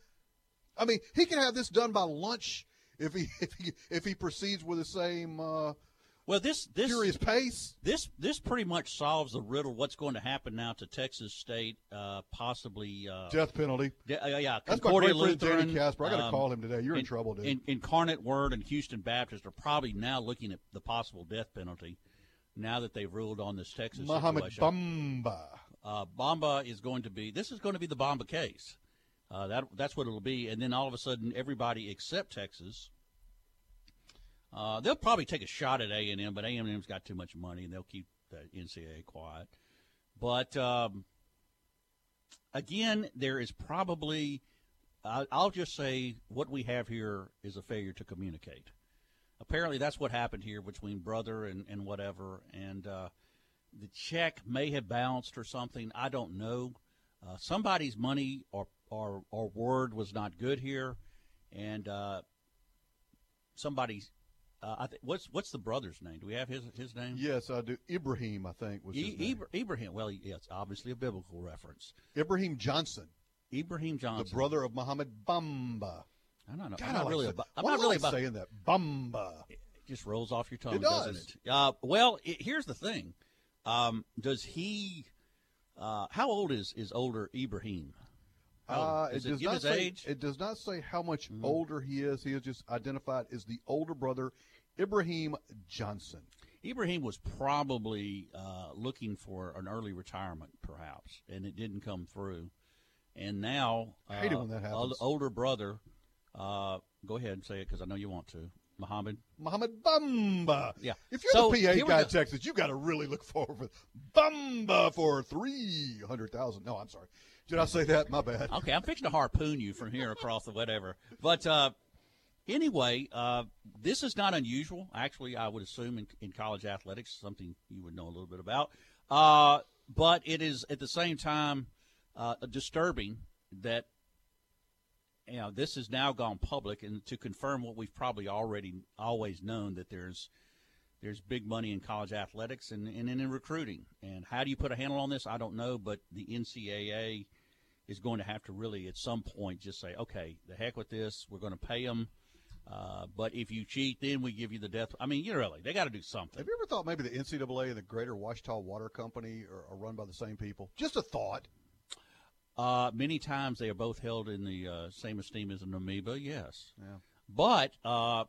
I mean, he can have this done by lunch if he if he if he proceeds with the same uh, Well, this this furious pace. this this pretty much solves the riddle. What's going to happen now to Texas State? Uh, possibly uh, Death penalty. de- uh, yeah, That's my great friend Danny Casper. I got to um, call him today. You're in, in- trouble, dude. In, Incarnate Word and Houston Baptist are probably now looking at the possible death penalty. Now that they've ruled on this Texas Mohamed situation. Bamba. uh, Bomba is going to be. This is going to be the Bamba case. Uh, that that's what it'll be, and then all of a sudden, everybody except Texas. Uh, they'll probably take a shot at A and M, but A and M's got too much money, and they'll keep the NCAA quiet. But um, again, there is probably. I I'll just say what we have here is a failure to communicate. Apparently, that's what happened here between brother and, and whatever, and uh, the check may have bounced or something. I don't know. Uh, somebody's money or, or or word was not good here, and uh, somebody's. Uh, I think what's what's the brother's name? Do we have his his name? Yes, I do. Ibrahim, I think was his name. Ibra- Ibrahim. Well, yeah, it's obviously a biblical reference. Ibrahim Johnson, Ibrahim Johnson, the brother of Mohamed Bamba. I don't know. God, I'm not really. About, I'm not really about saying that. Bamba. It just rolls off your tongue, It doesn't it? Uh, well, it, here's the thing. Um, does he? Uh, how old is is older Ibrahim? Uh, it Does it does give not his say. age? It does not say how much older he is. He is just identified as the older brother, Ibrahim Johnson. Ibrahim was probably uh, looking for an early retirement, perhaps, and it didn't come through. And now, uh, I hate it when that ol- happens. older brother, uh, go ahead and say it because I know you want to. Mohamed. Mohamed Bamba. Yeah. If you're So, the PA guy in Texas, you've got to really look forward for Bamba for three hundred thousand. No, I'm sorry. Did I say that? My bad. Okay, I'm fixing to harpoon you from here across the whatever. But uh, anyway, uh, this is not unusual. Actually, I would assume in, in college athletics, something you would know a little bit about. Uh, but it is at the same time uh, disturbing that you know this has now gone public, and to confirm what we've probably already always known that there's there's big money in college athletics and, and in recruiting. And how do you put a handle on this? I don't know, but the NCAA is going to have to really, at some point, just say, okay, the heck with this. We're going to pay them. Uh, but if you cheat, then we give you the death. I mean, you really, they got to do something. Have you ever thought maybe the NCAA and the Greater Ouachita Water Company are, are run by the same people? Just a thought. Uh, many times they are both held in the uh, same esteem as an amoeba, yes. Yeah. But uh,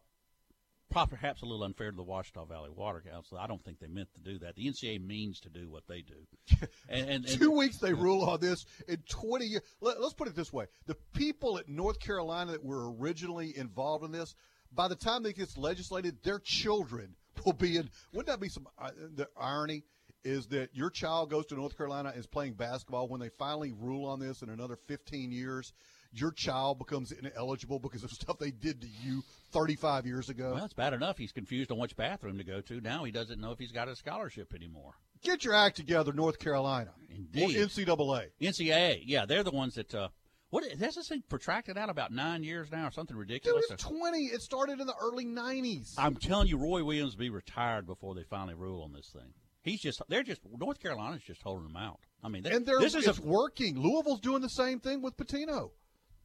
perhaps a little unfair to the Ouachita Valley Water Council. I don't think they meant to do that. The NCA means to do what they do. And, and, and Two weeks they rule on this in 20 years. Let, us put it this way: the people at North Carolina that were originally involved in this, by the time they gets legislated, their children will be in. Wouldn't that be some? Uh, the irony is that your child goes to North Carolina and is playing basketball. When they finally rule on this in another 15 years, your child becomes ineligible because of stuff they did to you 35 years ago. Well, it's bad enough he's confused on which bathroom to go to. Now he doesn't know if he's got a scholarship anymore. Get your act together, North Carolina. Indeed. Or NCAA. NCAA, yeah, they're the ones that. Uh, what has this thing protracted out about nine years now, or something Dude, ridiculous? it's 20. It started in the early 90s. I'm telling you, Roy Williams will be retired before they finally rule on this thing. He's just they're just North Carolina's just holding them out. I mean, they- and they're, this is a working. Louisville's doing the same thing with Pitino.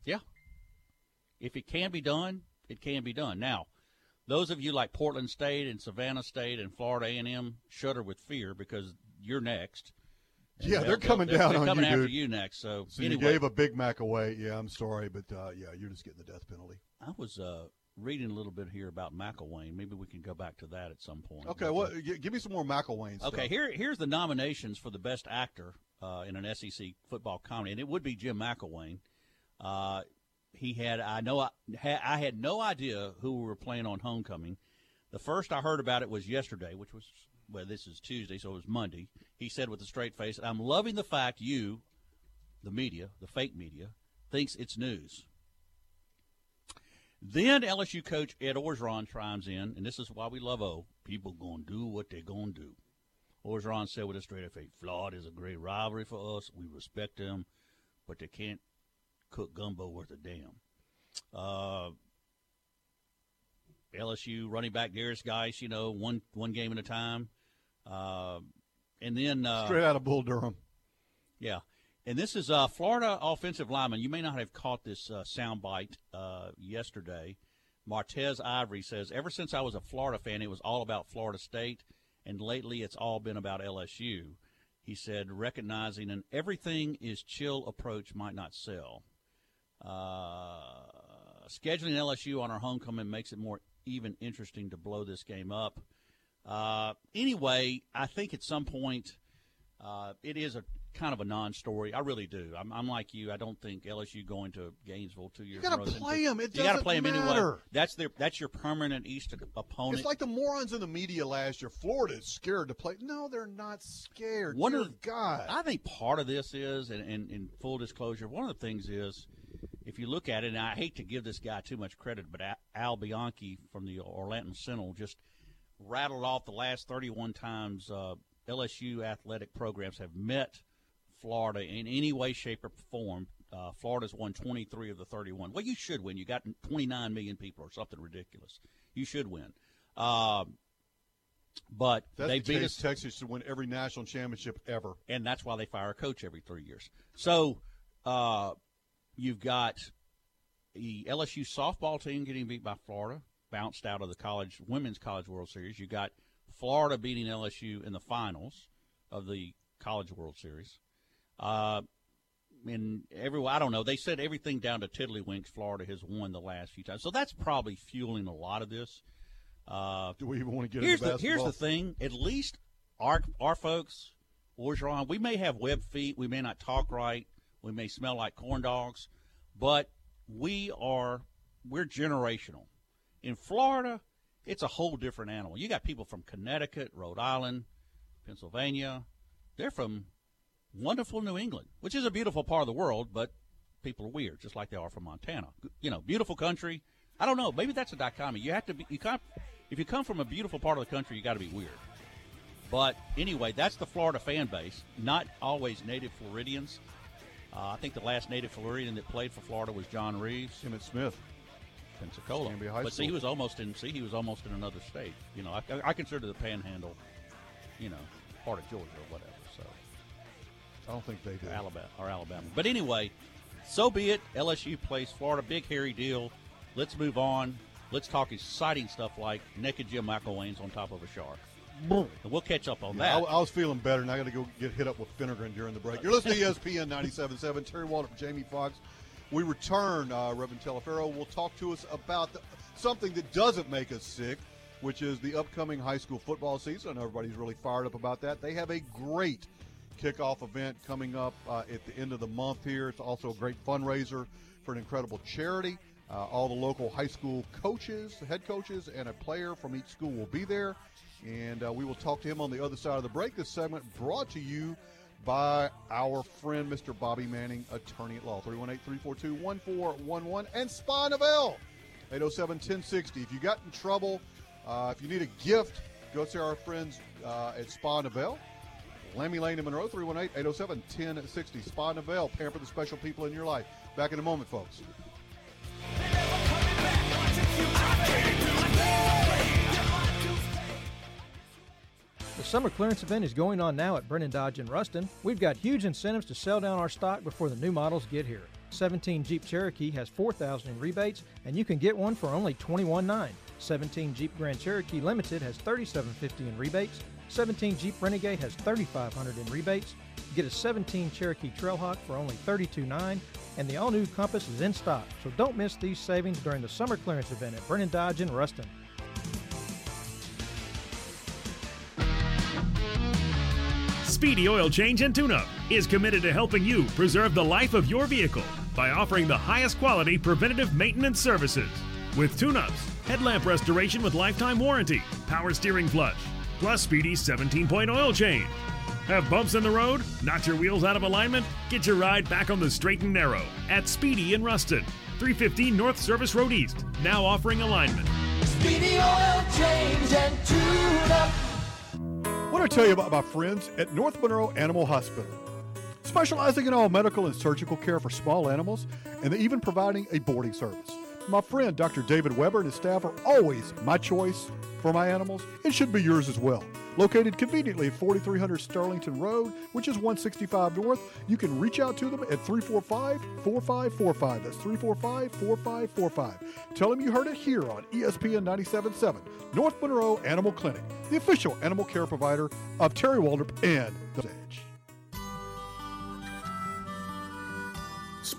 yeah. If it can be done, it can be done. Now, those of you like Portland State and Savannah State and Florida A&M shudder with fear because you're next. And Yeah, they'll- they're coming they'll- down they're on coming you, after dude. you next. So, So anyway, you gave a Big Mac away. Yeah, I'm sorry, but uh, yeah, you're just getting the death penalty. I was uh, reading a little bit here about McElwain. Maybe we can go back to that at some point. Okay, well, uh, g- give me some more McElwain stuff. Okay, here here's the nominations for the best actor uh, in an SEC football comedy, and it would be Jim McElwain. Uh, he had I know I, ha, I had no idea who we were playing on Homecoming. The first I heard about it was yesterday, which was well, this is Tuesday, so it was Monday. He said with a straight face, "I'm loving the fact you, the media, the fake media, thinks it's news." Then LSU coach Ed Orgeron chimes in, and this is why we love O. People gonna do what they gonna do. Orgeron said with a straight face, Florida is a great rivalry for us. We respect them, but they can't cook gumbo worth a damn. Uh, LSU running back Derrius Guice, you know, one one game at a time. Uh, and then uh, Straight out of Bull Durham. yeah. And this is uh, Florida offensive lineman. You may not have caught this uh, soundbite uh, yesterday. Martez Ivory says, Ever since I was a Florida fan, it was all about Florida State, and lately it's all been about LSU. He said, recognizing an everything is chill approach might not sell. Uh, scheduling LSU on our homecoming makes it more even interesting to blow this game up. Uh, anyway, I think at some point uh, it is a kind of a non-story. I really do. I'm, I'm like you. I don't think LSU going to Gainesville two years. You in row is play 'em. It you got to doesn't play them anyway. matter. That's their. That's your permanent East opponent. It's like the morons in the media last year. Florida is scared to play. No, they're not scared. One Dear of God. I think part of this is, and, and full disclosure, one of the things is, if you look at it, and I hate to give this guy too much credit, but Al- Al Bianchi from the Orlando Sentinel just rattled off the last 31 times uh, LSU athletic programs have met Florida in any way, shape, or form. Uh, Florida's won 23 of the 31. Well, you should win. You got 29 million people or something ridiculous. You should win. Um, but That's they the beat us Texas to win every national championship ever. and that's why they fire a coach every three years. So uh, you've got the LSU softball team getting beat by Florida, bounced out of the college women's college World Series. You got Florida beating LSU in the finals of the College World Series. Uh, and everyone, I don't know. They said everything down to Tiddlywinks. Florida has won the last few times, so that's probably fueling a lot of this. Uh, Do we even want to get here's the here's the thing. At least our our folks, Orgeron, we may have web feet, we may not talk right, we may smell like corn dogs, but we are we're generational. In Florida, it's a whole different animal. You got people from Connecticut, Rhode Island, Pennsylvania. They're from wonderful New England, which is a beautiful part of the world, but people are weird, just like they are from Montana. You know, beautiful country. I don't know. Maybe that's a dichotomy. You have to be. You can't. If you come from a beautiful part of the country, you got to be weird. But anyway, that's the Florida fan base. Not always native Floridians. Uh, I think the last native Floridian that played for Florida was John Reaves. Emmitt Smith. Pensacola. High But see, he was almost in. See, he was almost in another state. You know, I, I consider the Panhandle, you know, part of Georgia or whatever. I don't think they do. Alabama or Alabama. But anyway, so be it. LSU plays Florida. Big hairy deal. Let's move on. Let's talk exciting stuff like naked Jim McElwain's on top of a shark. And we'll catch up on Yeah, that. I was feeling better, and I got to go get hit up with Finnegan during the break. You're listening to ESPN 97.7. Terry Waldrop, from Jamie Fox. We return. Uh, Reverend Telefero will talk to us about the, something that doesn't make us sick. which is the upcoming high school football season. I know everybody's really fired up about that. They have a great kickoff event coming up uh, at the end of the month here. It's also a great fundraiser for an incredible charity. Uh, all the local high school coaches, head coaches, and a player from each school will be there. And uh, we will talk to him on the other side of the break. This segment brought to you by our friend, Mr. Bobby Manning, attorney at law. 318 342 1411. And Spa Novell, 807 1060. If you got in trouble, uh, if you need a gift, go see our friends uh, at Spa. Lammy Lane in Monroe, 318 807 1060. Spa Novell, pamper the special people in your life. Back in a moment, folks. The summer clearance event is going on now at Brennan Dodge in Ruston. We've got huge incentives to sell down our stock before the new models get here. 17 Jeep Cherokee has 4000 in rebates and you can get one for only $21.9. 17 Jeep Grand Cherokee Limited has 3750 in rebates. 17 Jeep Renegade has 3500 in rebates. Get a 17 Cherokee Trailhawk for only $32.9 and the all-new Compass is in stock. So don't miss these savings during the summer clearance event at Brennan Dodge in Ruston. Speedy Oil Change and Tune Up is committed to helping you preserve the life of your vehicle by offering the highest quality preventative maintenance services. With tune ups, headlamp restoration with lifetime warranty, power steering flush, plus Speedy's 17 point oil change. Have bumps in the road? Knocked your wheels out of alignment? Get your ride back on the straight and narrow at Speedy in Ruston, 315 North Service Road East, now offering alignment. Speedy oil change and tune up. I want to tell you about my friends at North Monroe Animal Hospital. Specializing in all medical and surgical care for small animals, and even providing a boarding service. My friend Dr. David Weber and his staff are always my choice for my animals. It should be yours as well. Located conveniently at 4300 Sterlington Road, which is 165 North, you can reach out to them at 345 4545. That's 345 4545. Tell them you heard it here on ESPN 977, North Monroe Animal Clinic, the official animal care provider of Terry Waldrop and The Edge.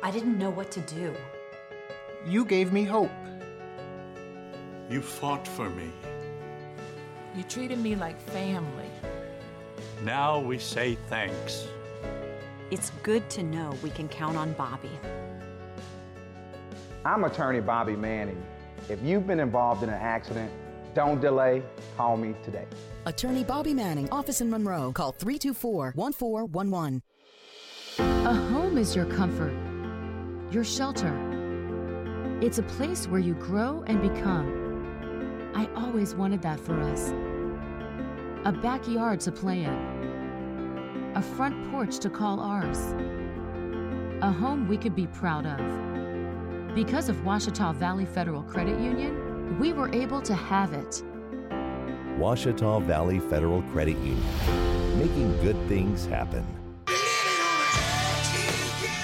I didn't know what to do. You gave me hope. You fought for me. You treated me like family. Now we say thanks. It's good to know we can count on Bobby. I'm attorney Bobby Manning. If you've been involved in an accident, don't delay, call me today. Attorney Bobby Manning, office in Monroe. Call 324 1411. A home is your comfort, your shelter. It's a place where you grow and become. I always wanted that for us. A backyard to play in, a front porch to call ours, a home we could be proud of. Because of Ouachita Valley Federal Credit Union, we were able to have it. Ouachita Valley Federal Credit Union, making good things happen.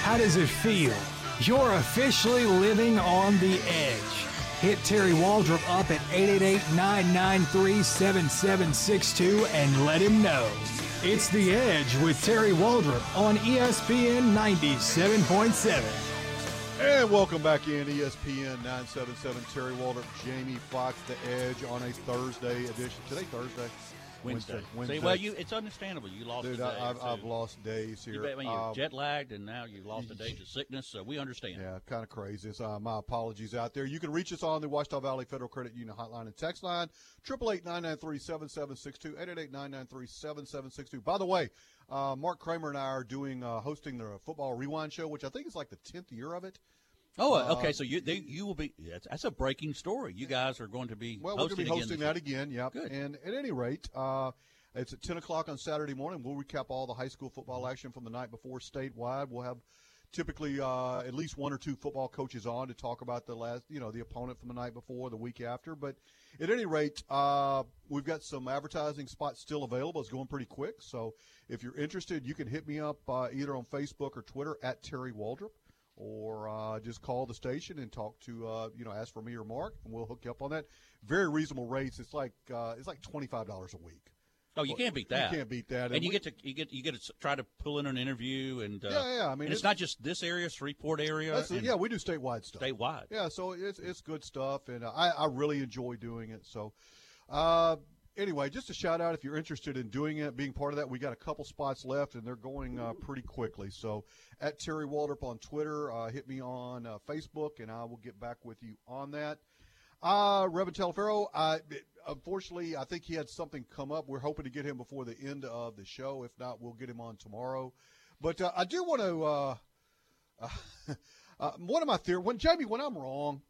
How does it feel? You're officially living on the edge. Hit Terry Waldrop up at 888-993-7762 and let him know. It's The Edge with Terry Waldrop on ESPN 97.7. And welcome back in ESPN 977. Terry Waldrop, Jamie Fox, The Edge on a Thursday edition. Today, Thursday. Wednesday. Wednesday. See, well, you it's understandable. You lost Dude. I, I've, I've lost days here. You, bet- you're Um, jet lagged, and now you lost a day to sickness, so we understand. Yeah, kind of crazy. So, uh, my apologies out there. You can reach us on the Ouachita Valley Federal Credit Union hotline and text line, 888-993-7762, 888-993-7762. By the way, uh, Mark Kramer and I are doing, uh, hosting the Football Rewind Show, which I think is like the 10th year of it. Oh, Uh, okay. So you they, you will be. That's, that's a breaking story. You guys are going to be Well, we're going to be hosting again that again. Yep. Good. And at any rate, uh, it's at 10 o'clock on Saturday morning. We'll recap all the high school football action from the night before statewide. We'll have typically uh, at least one or two football coaches on to talk about the last, you know, the opponent from the night before, the week after. But at any rate, uh, we've got some advertising spots still available. It's going pretty quick. So if you're interested, you can hit me up uh, either on Facebook or Twitter at Terry Waldrop, or uh, just call the station and talk to, uh, you know, ask for me or Mark, and we'll hook you up on that. Very reasonable rates. It's like uh, it's like twenty five dollars a week. Oh, you can't beat that. You can't beat that. And, you we- get to you get you get to try to pull in an interview and uh, Yeah, yeah, I mean, it's, it's- not just this area, Shreveport area. And yeah, we do statewide stuff. statewide. Yeah, so it's it's good stuff, and uh, I I really enjoy doing it. So, uh, anyway, just a shout out if you're interested in doing it, being part of that. We got a couple spots left, and they're going uh, pretty quickly. So, at Terry Waldrop on Twitter, uh, hit me on uh, Facebook, and I will get back with you on that. Uh, Reverend Telefero, I, unfortunately, I think he had something come up. We're hoping to get him before the end of the show. If not, we'll get him on tomorrow. But uh, I do want to. Uh, uh, one of my theories, when Jamie, when I'm wrong,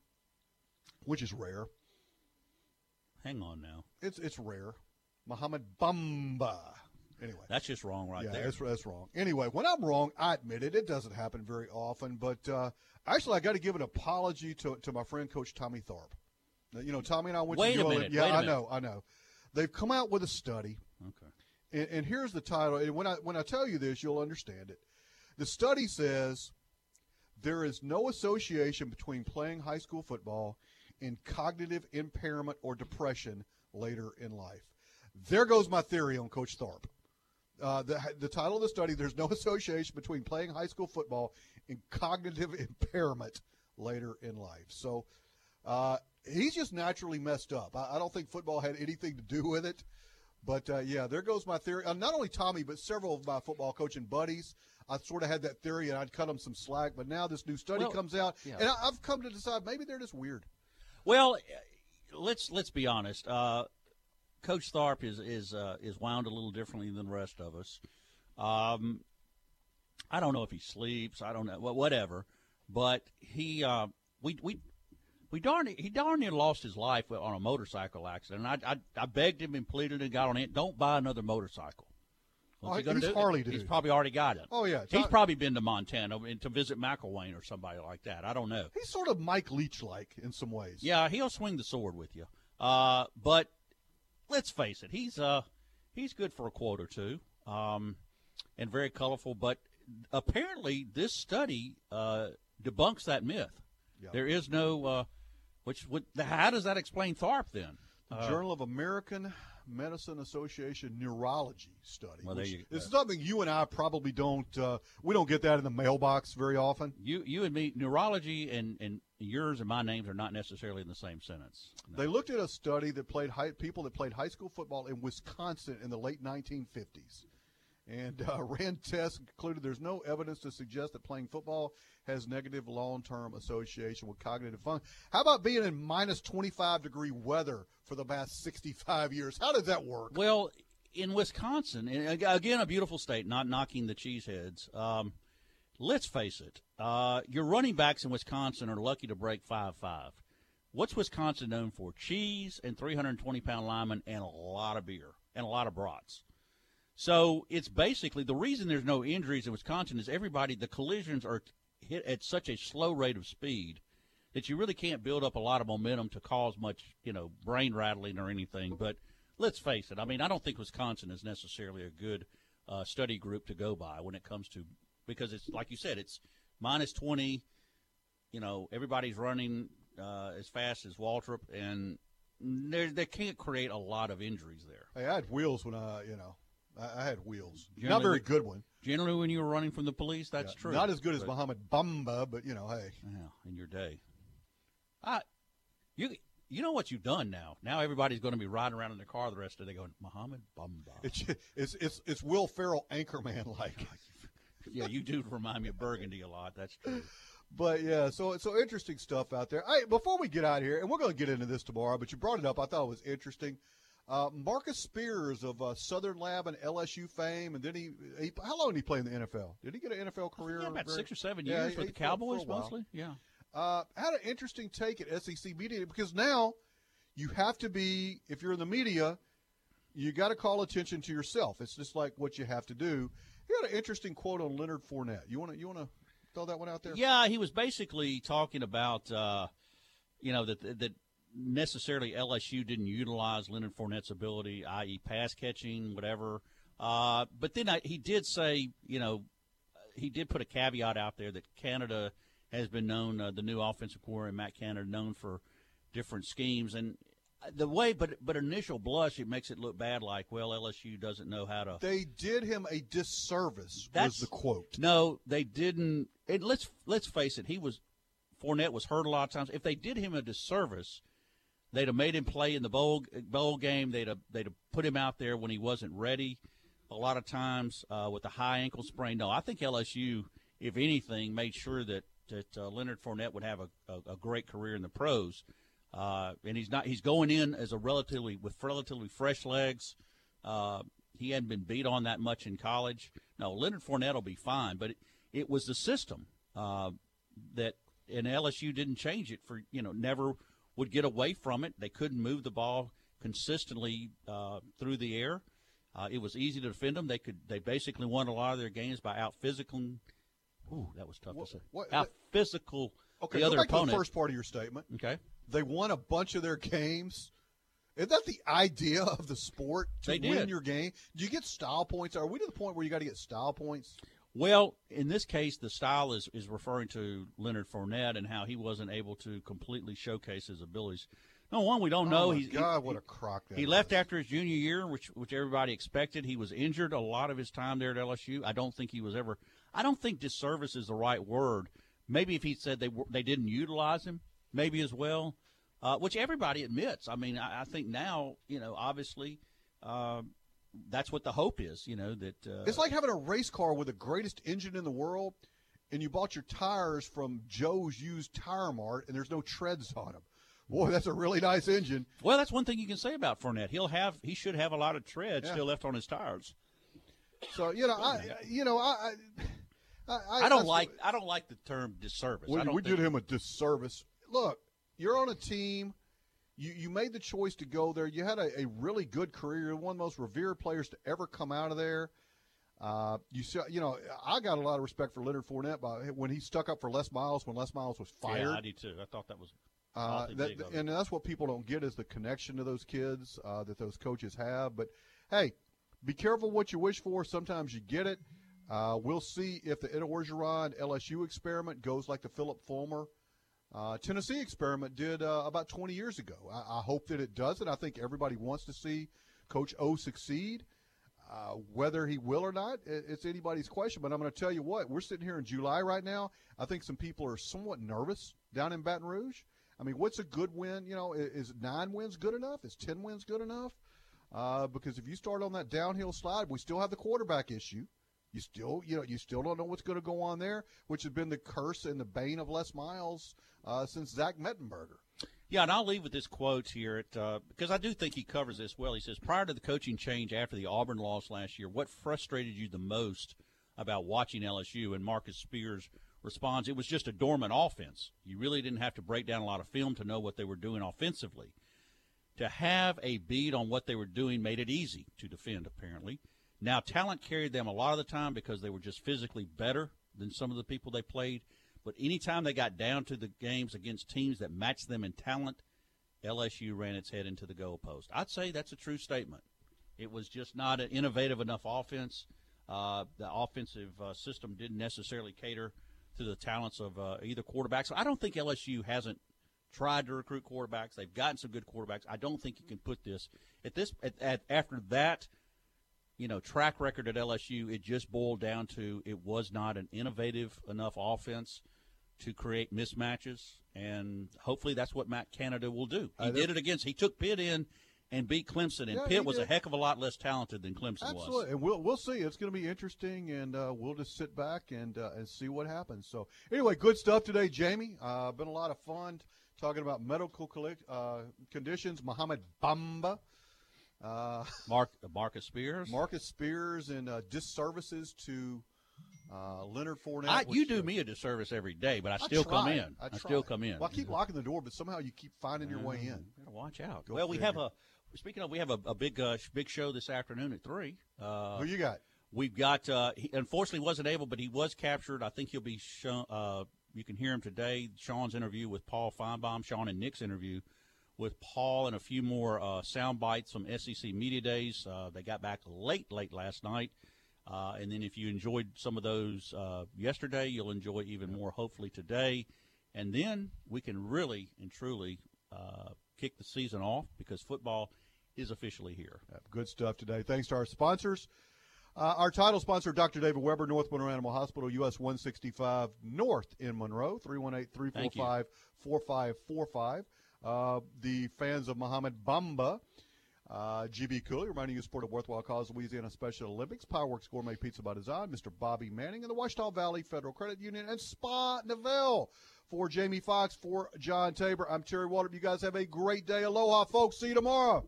which is rare, Hang on now. It's it's rare. Mohamed Bamba. Anyway, That's just wrong right yeah, there. that's that's wrong. Anyway, when I'm wrong, I admit it. It doesn't happen very often, but uh, actually, I got to give an apology to to my friend Coach Tommy Tharp. You know, Tommy and I went Wait to ULM. minute, Yeah, I minute. know, I know. They've come out with a study. Okay. And, and here's the title. And when I when I tell you this, you'll understand it. The study says there is no association between playing high school football and cognitive impairment or depression later in life. There goes my theory on Coach Tharp. Uh, the, the title of the study there's no association between playing high school football and cognitive impairment later in life. So uh, he's just naturally messed up. I, I don't think football had anything to do with it. But uh, yeah, there goes my theory. Uh, not only Tommy, but several of my football coaching buddies. I sort of had that theory, and I'd cut them some slack. But now this new study Well, comes out, yeah. and I, I've come to decide maybe they're just weird. Well, let's let's be honest. Uh, Coach Tharp is is uh, is wound a little differently than the rest of us. Um, I don't know if he sleeps. I don't know. Well, whatever. But he uh, we we we darn he darn near lost his life on a motorcycle accident. I, I I begged him and pleaded and got on it. Don't buy another motorcycle. What's Oh, he gonna he's do? Harley He's probably already got it. Oh, yeah. He's Tom- probably been to Montana to visit McElwain or somebody like that. I don't know. He's sort of Mike Leach like in some ways. Yeah, he'll swing the sword with you. Uh, but let's face it, he's uh he's good for a quote or two, um, and very colorful. But apparently, this study uh, debunks that myth. Yeah. There is no uh, which would how does that explain Tharp then? The Uh, Journal of American Medicine Association Neurology study. Well, there you- is something you and I probably don't. Uh, we don't get that in the mailbox very often. You you and me, neurology and and yours and my names are not necessarily in the same sentence. They looked at a study that played high, people that played high school football in Wisconsin in the late 1950s. And uh, ran tests concluded there's no evidence to suggest that playing football has negative long-term association with cognitive function. How about being in minus 25 degree weather for the past 65 years? How does that work? Well, in Wisconsin, and again, a beautiful state, not knocking the cheeseheads. Um, let's face it, uh, your running backs in Wisconsin are lucky to break 5 5. What's Wisconsin known for? Cheese and 320 pound linemen and a lot of beer and a lot of brats. So it's basically the reason there's no injuries in Wisconsin is everybody, the collisions are hit at such a slow rate of speed that you really can't build up a lot of momentum to cause much, you know, brain rattling or anything. But let's face it. I mean, I don't think Wisconsin is necessarily a good uh, study group to go by when it comes to because it's like you said, it's minus twenty. You know, everybody's running uh, as fast as Waldrop, and they can't create a lot of injuries there. Hey, I had wheels when I, you know, I, I had wheels. Not Generally, very good one. Generally, when you were running from the police, that's Yeah, true. Not as good as But- Mohamed Bamba, but you know, hey. Yeah, in your day. I, you, you know what you've done now. Now everybody's going to be riding around in their car the rest of the day going, Mohamed Bamba. It's it's it's, it's Will Ferrell Anchorman like. yeah, you do remind me of Burgundy a lot. That's true. But yeah, so so interesting stuff out there. Hey, before we get out here, and we're going to get into this tomorrow, but you brought it up. I thought it was interesting. Uh, Marcus Spears of uh, Southern Lab and LSU fame, and then he, he how long did he play in the NFL? Did he get an NFL career? Yeah, about very- six or seven Yeah, years he- with the for- for a Cowboys mostly. Yeah. Uh, had an interesting take at SEC media because now you have to be if you're in the media, you got to call attention to yourself. It's just like what you have to do. He had an interesting quote on Leonard Fournette. You want to you want to throw that one out there? Yeah, he was basically talking about, uh, you know, that that necessarily LSU didn't utilize Leonard Fournette's ability, i.e., pass catching, whatever. Uh, but then I, he did say, you know, he did put a caveat out there that Canada has been known, uh, the new offensive coordinator Matt Canada, known for different schemes, and the way, but but initial blush, it makes it look bad. Like, well, LSU doesn't know how to. They did him a disservice. That's was the quote. No, they didn't. And let's let's face it. He was Fournette was hurt a lot of times. If they did him a disservice, they'd have made him play in the bowl bowl game. They'd have they'd have put him out there when he wasn't ready. A lot of times uh, with a high ankle sprain. No, I think LSU, if anything, made sure that that uh, Leonard Fournette would have a, a, a great career in the pros. Uh, and he's not. He's going in as a relatively with relatively fresh legs. Uh, he hadn't been beat on that much in college. No, Leonard Fournette will be fine, but it, it was the system uh, that and LSU didn't change it for you know never would get away from it. They couldn't move the ball consistently uh, through the air. Uh, it was easy to defend them. They could. They basically won a lot of their games by out physical. Ooh, that was tough What- to say. what- out physical Okay, the other opponent. the first part of your statement. Okay. They won a bunch of their games. Isn't that the idea of the sport to They win did. your game? Do you get style points? Are we to the point where you got to get style points? Well, in this case, the style is, is referring to Leonard Fournette and how he wasn't able to completely showcase his abilities. No one, we don't know. Oh, my He's, God, he, what a crock that He left after his junior year, which which everybody expected. He was injured a lot of his time there at LSU. I don't think he was ever. I don't think disservice is the right word. Maybe if he said they they didn't utilize him, maybe as well, uh, which everybody admits. I mean, I, I think now, you know, obviously, uh, that's what the hope is. You know that uh, It's like having a race car with the greatest engine in the world, and you bought your tires from Joe's used tire mart, and there's no treads on them. Boy, that's a really nice engine. Well, that's one thing you can say about Fournette. He'll have he should have a lot of tread Yeah. still left on his tires. So you know, I you know, I I, I, I, don't that's- like I don't like the term disservice. I we did him a disservice. Look, you're on a team. You you made the choice to go there. You had a, a really good career. You're one of the most revered players to ever come out of there. Uh, you see, you know, I got a lot of respect for Leonard Fournette by when he stuck up for Les Miles when Les Miles was fired. Yeah, I do too. I thought that was Uh, that, big of him. and that's what people don't get is the connection to those kids uh, that those coaches have. But hey, be careful what you wish for. Sometimes you get it. Uh, we'll see if the Ed Orgeron LSU experiment goes like the Phillip Fulmer uh, Tennessee experiment did uh, about 20 years ago. I, I hope that it does it. I think everybody wants to see Coach O succeed. Uh, whether he will or not, it's anybody's question. But I'm going to tell you what, we're sitting here in July right now. I think some people are somewhat nervous down in Baton Rouge. I mean, what's a good win? You know, is nine wins good enough? Is 10 wins good enough? Uh, because if you start on that downhill slide, we still have the quarterback issue. You still, you know, you still don't know what's going to go on there, which has been the curse and the bane of Les Miles uh, since Zach Mettenberger. Yeah, and I'll leave with this quote here at, uh, because I do think he covers this well. He says, Prior to the coaching change after the Auburn loss last year, what frustrated you the most about watching LSU? And Marcus Spears responds, It was just a dormant offense. You really didn't have to break down a lot of film to know what they were doing offensively. To have a beat on what they were doing made it easy to defend, apparently. Now, talent carried them a lot of the time because they were just physically better than some of the people they played. But anytime they got down to the games against teams that matched them in talent, LSU ran its head into the goalpost. I'd say that's a true statement. It was just not an innovative enough offense. Uh, the offensive uh, system didn't necessarily cater to the talents of uh, either quarterback. So I don't think LSU hasn't tried to recruit quarterbacks. They've gotten some good quarterbacks. I don't think you can put this at this at, at after that you know, track record at LSU, it just boiled down to it was not an innovative enough offense to create mismatches, and hopefully that's what Matt Canada will do. He did it against. He took Pitt in and beat Clemson, and Yeah, Pitt was a heck of a lot less talented than Clemson was. And we'll we'll see. It's going to be interesting, and uh, we'll just sit back and uh, and see what happens. So anyway, good stuff today, Jamie. Uh, been a lot of fun talking about medical collect, uh, conditions. Mohamed Bamba, uh, Mark Marcus Spears, Marcus Spears, and uh, disservices to uh, Leonard Fournette. I, you do uh, me a disservice every day, but I still come in. I, still come in. Well, I keep locking the door, but somehow you keep finding your way in. Gotta watch out. Go well, we have a. Speaking of, we have a, a big uh, big show this afternoon at three. Uh, Who you got? We've got, uh, he unfortunately wasn't able, but he was captured. I think he'll be shown, uh, you can hear him today. Sean's interview with Paul Finebaum, Sean and Nick's interview with Paul, and a few more uh, sound bites from SEC Media Days. Uh, they got back late, late last night. Uh, and then if you enjoyed some of those uh, yesterday, you'll enjoy even more hopefully today. And then we can really and truly uh, kick the season off because football is officially here. Good stuff today. Thanks to our sponsors. Uh, our title sponsor, Dr. David Weber, North Monroe Animal Hospital, US 165 North in Monroe, 318 345 4545. Uh, the fans of Mohamed Bamba, uh, GB Cooley, reminding you to support a worthwhile cause, Louisiana Special Olympics, Powerworks Gourmet Pizza by Design, Mr. Bobby Manning, and the Ouachita Valley Federal Credit Union, and Spa Neville. For Jamie Fox, for John Tabor, I'm Terry Waldrop. You guys have a great day. Aloha, folks. See you tomorrow.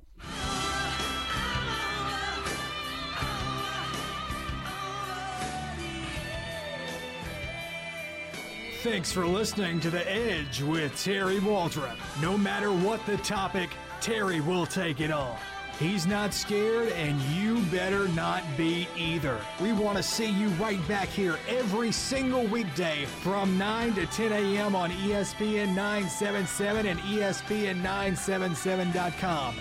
Thanks for listening to The Edge with Terry Waldrop. No matter what the topic, Terry will take it on. He's not scared, and you better not be either. We want to see you right back here every single weekday from 9 to 10 a.m. on ESPN 977 and ESPN977.com.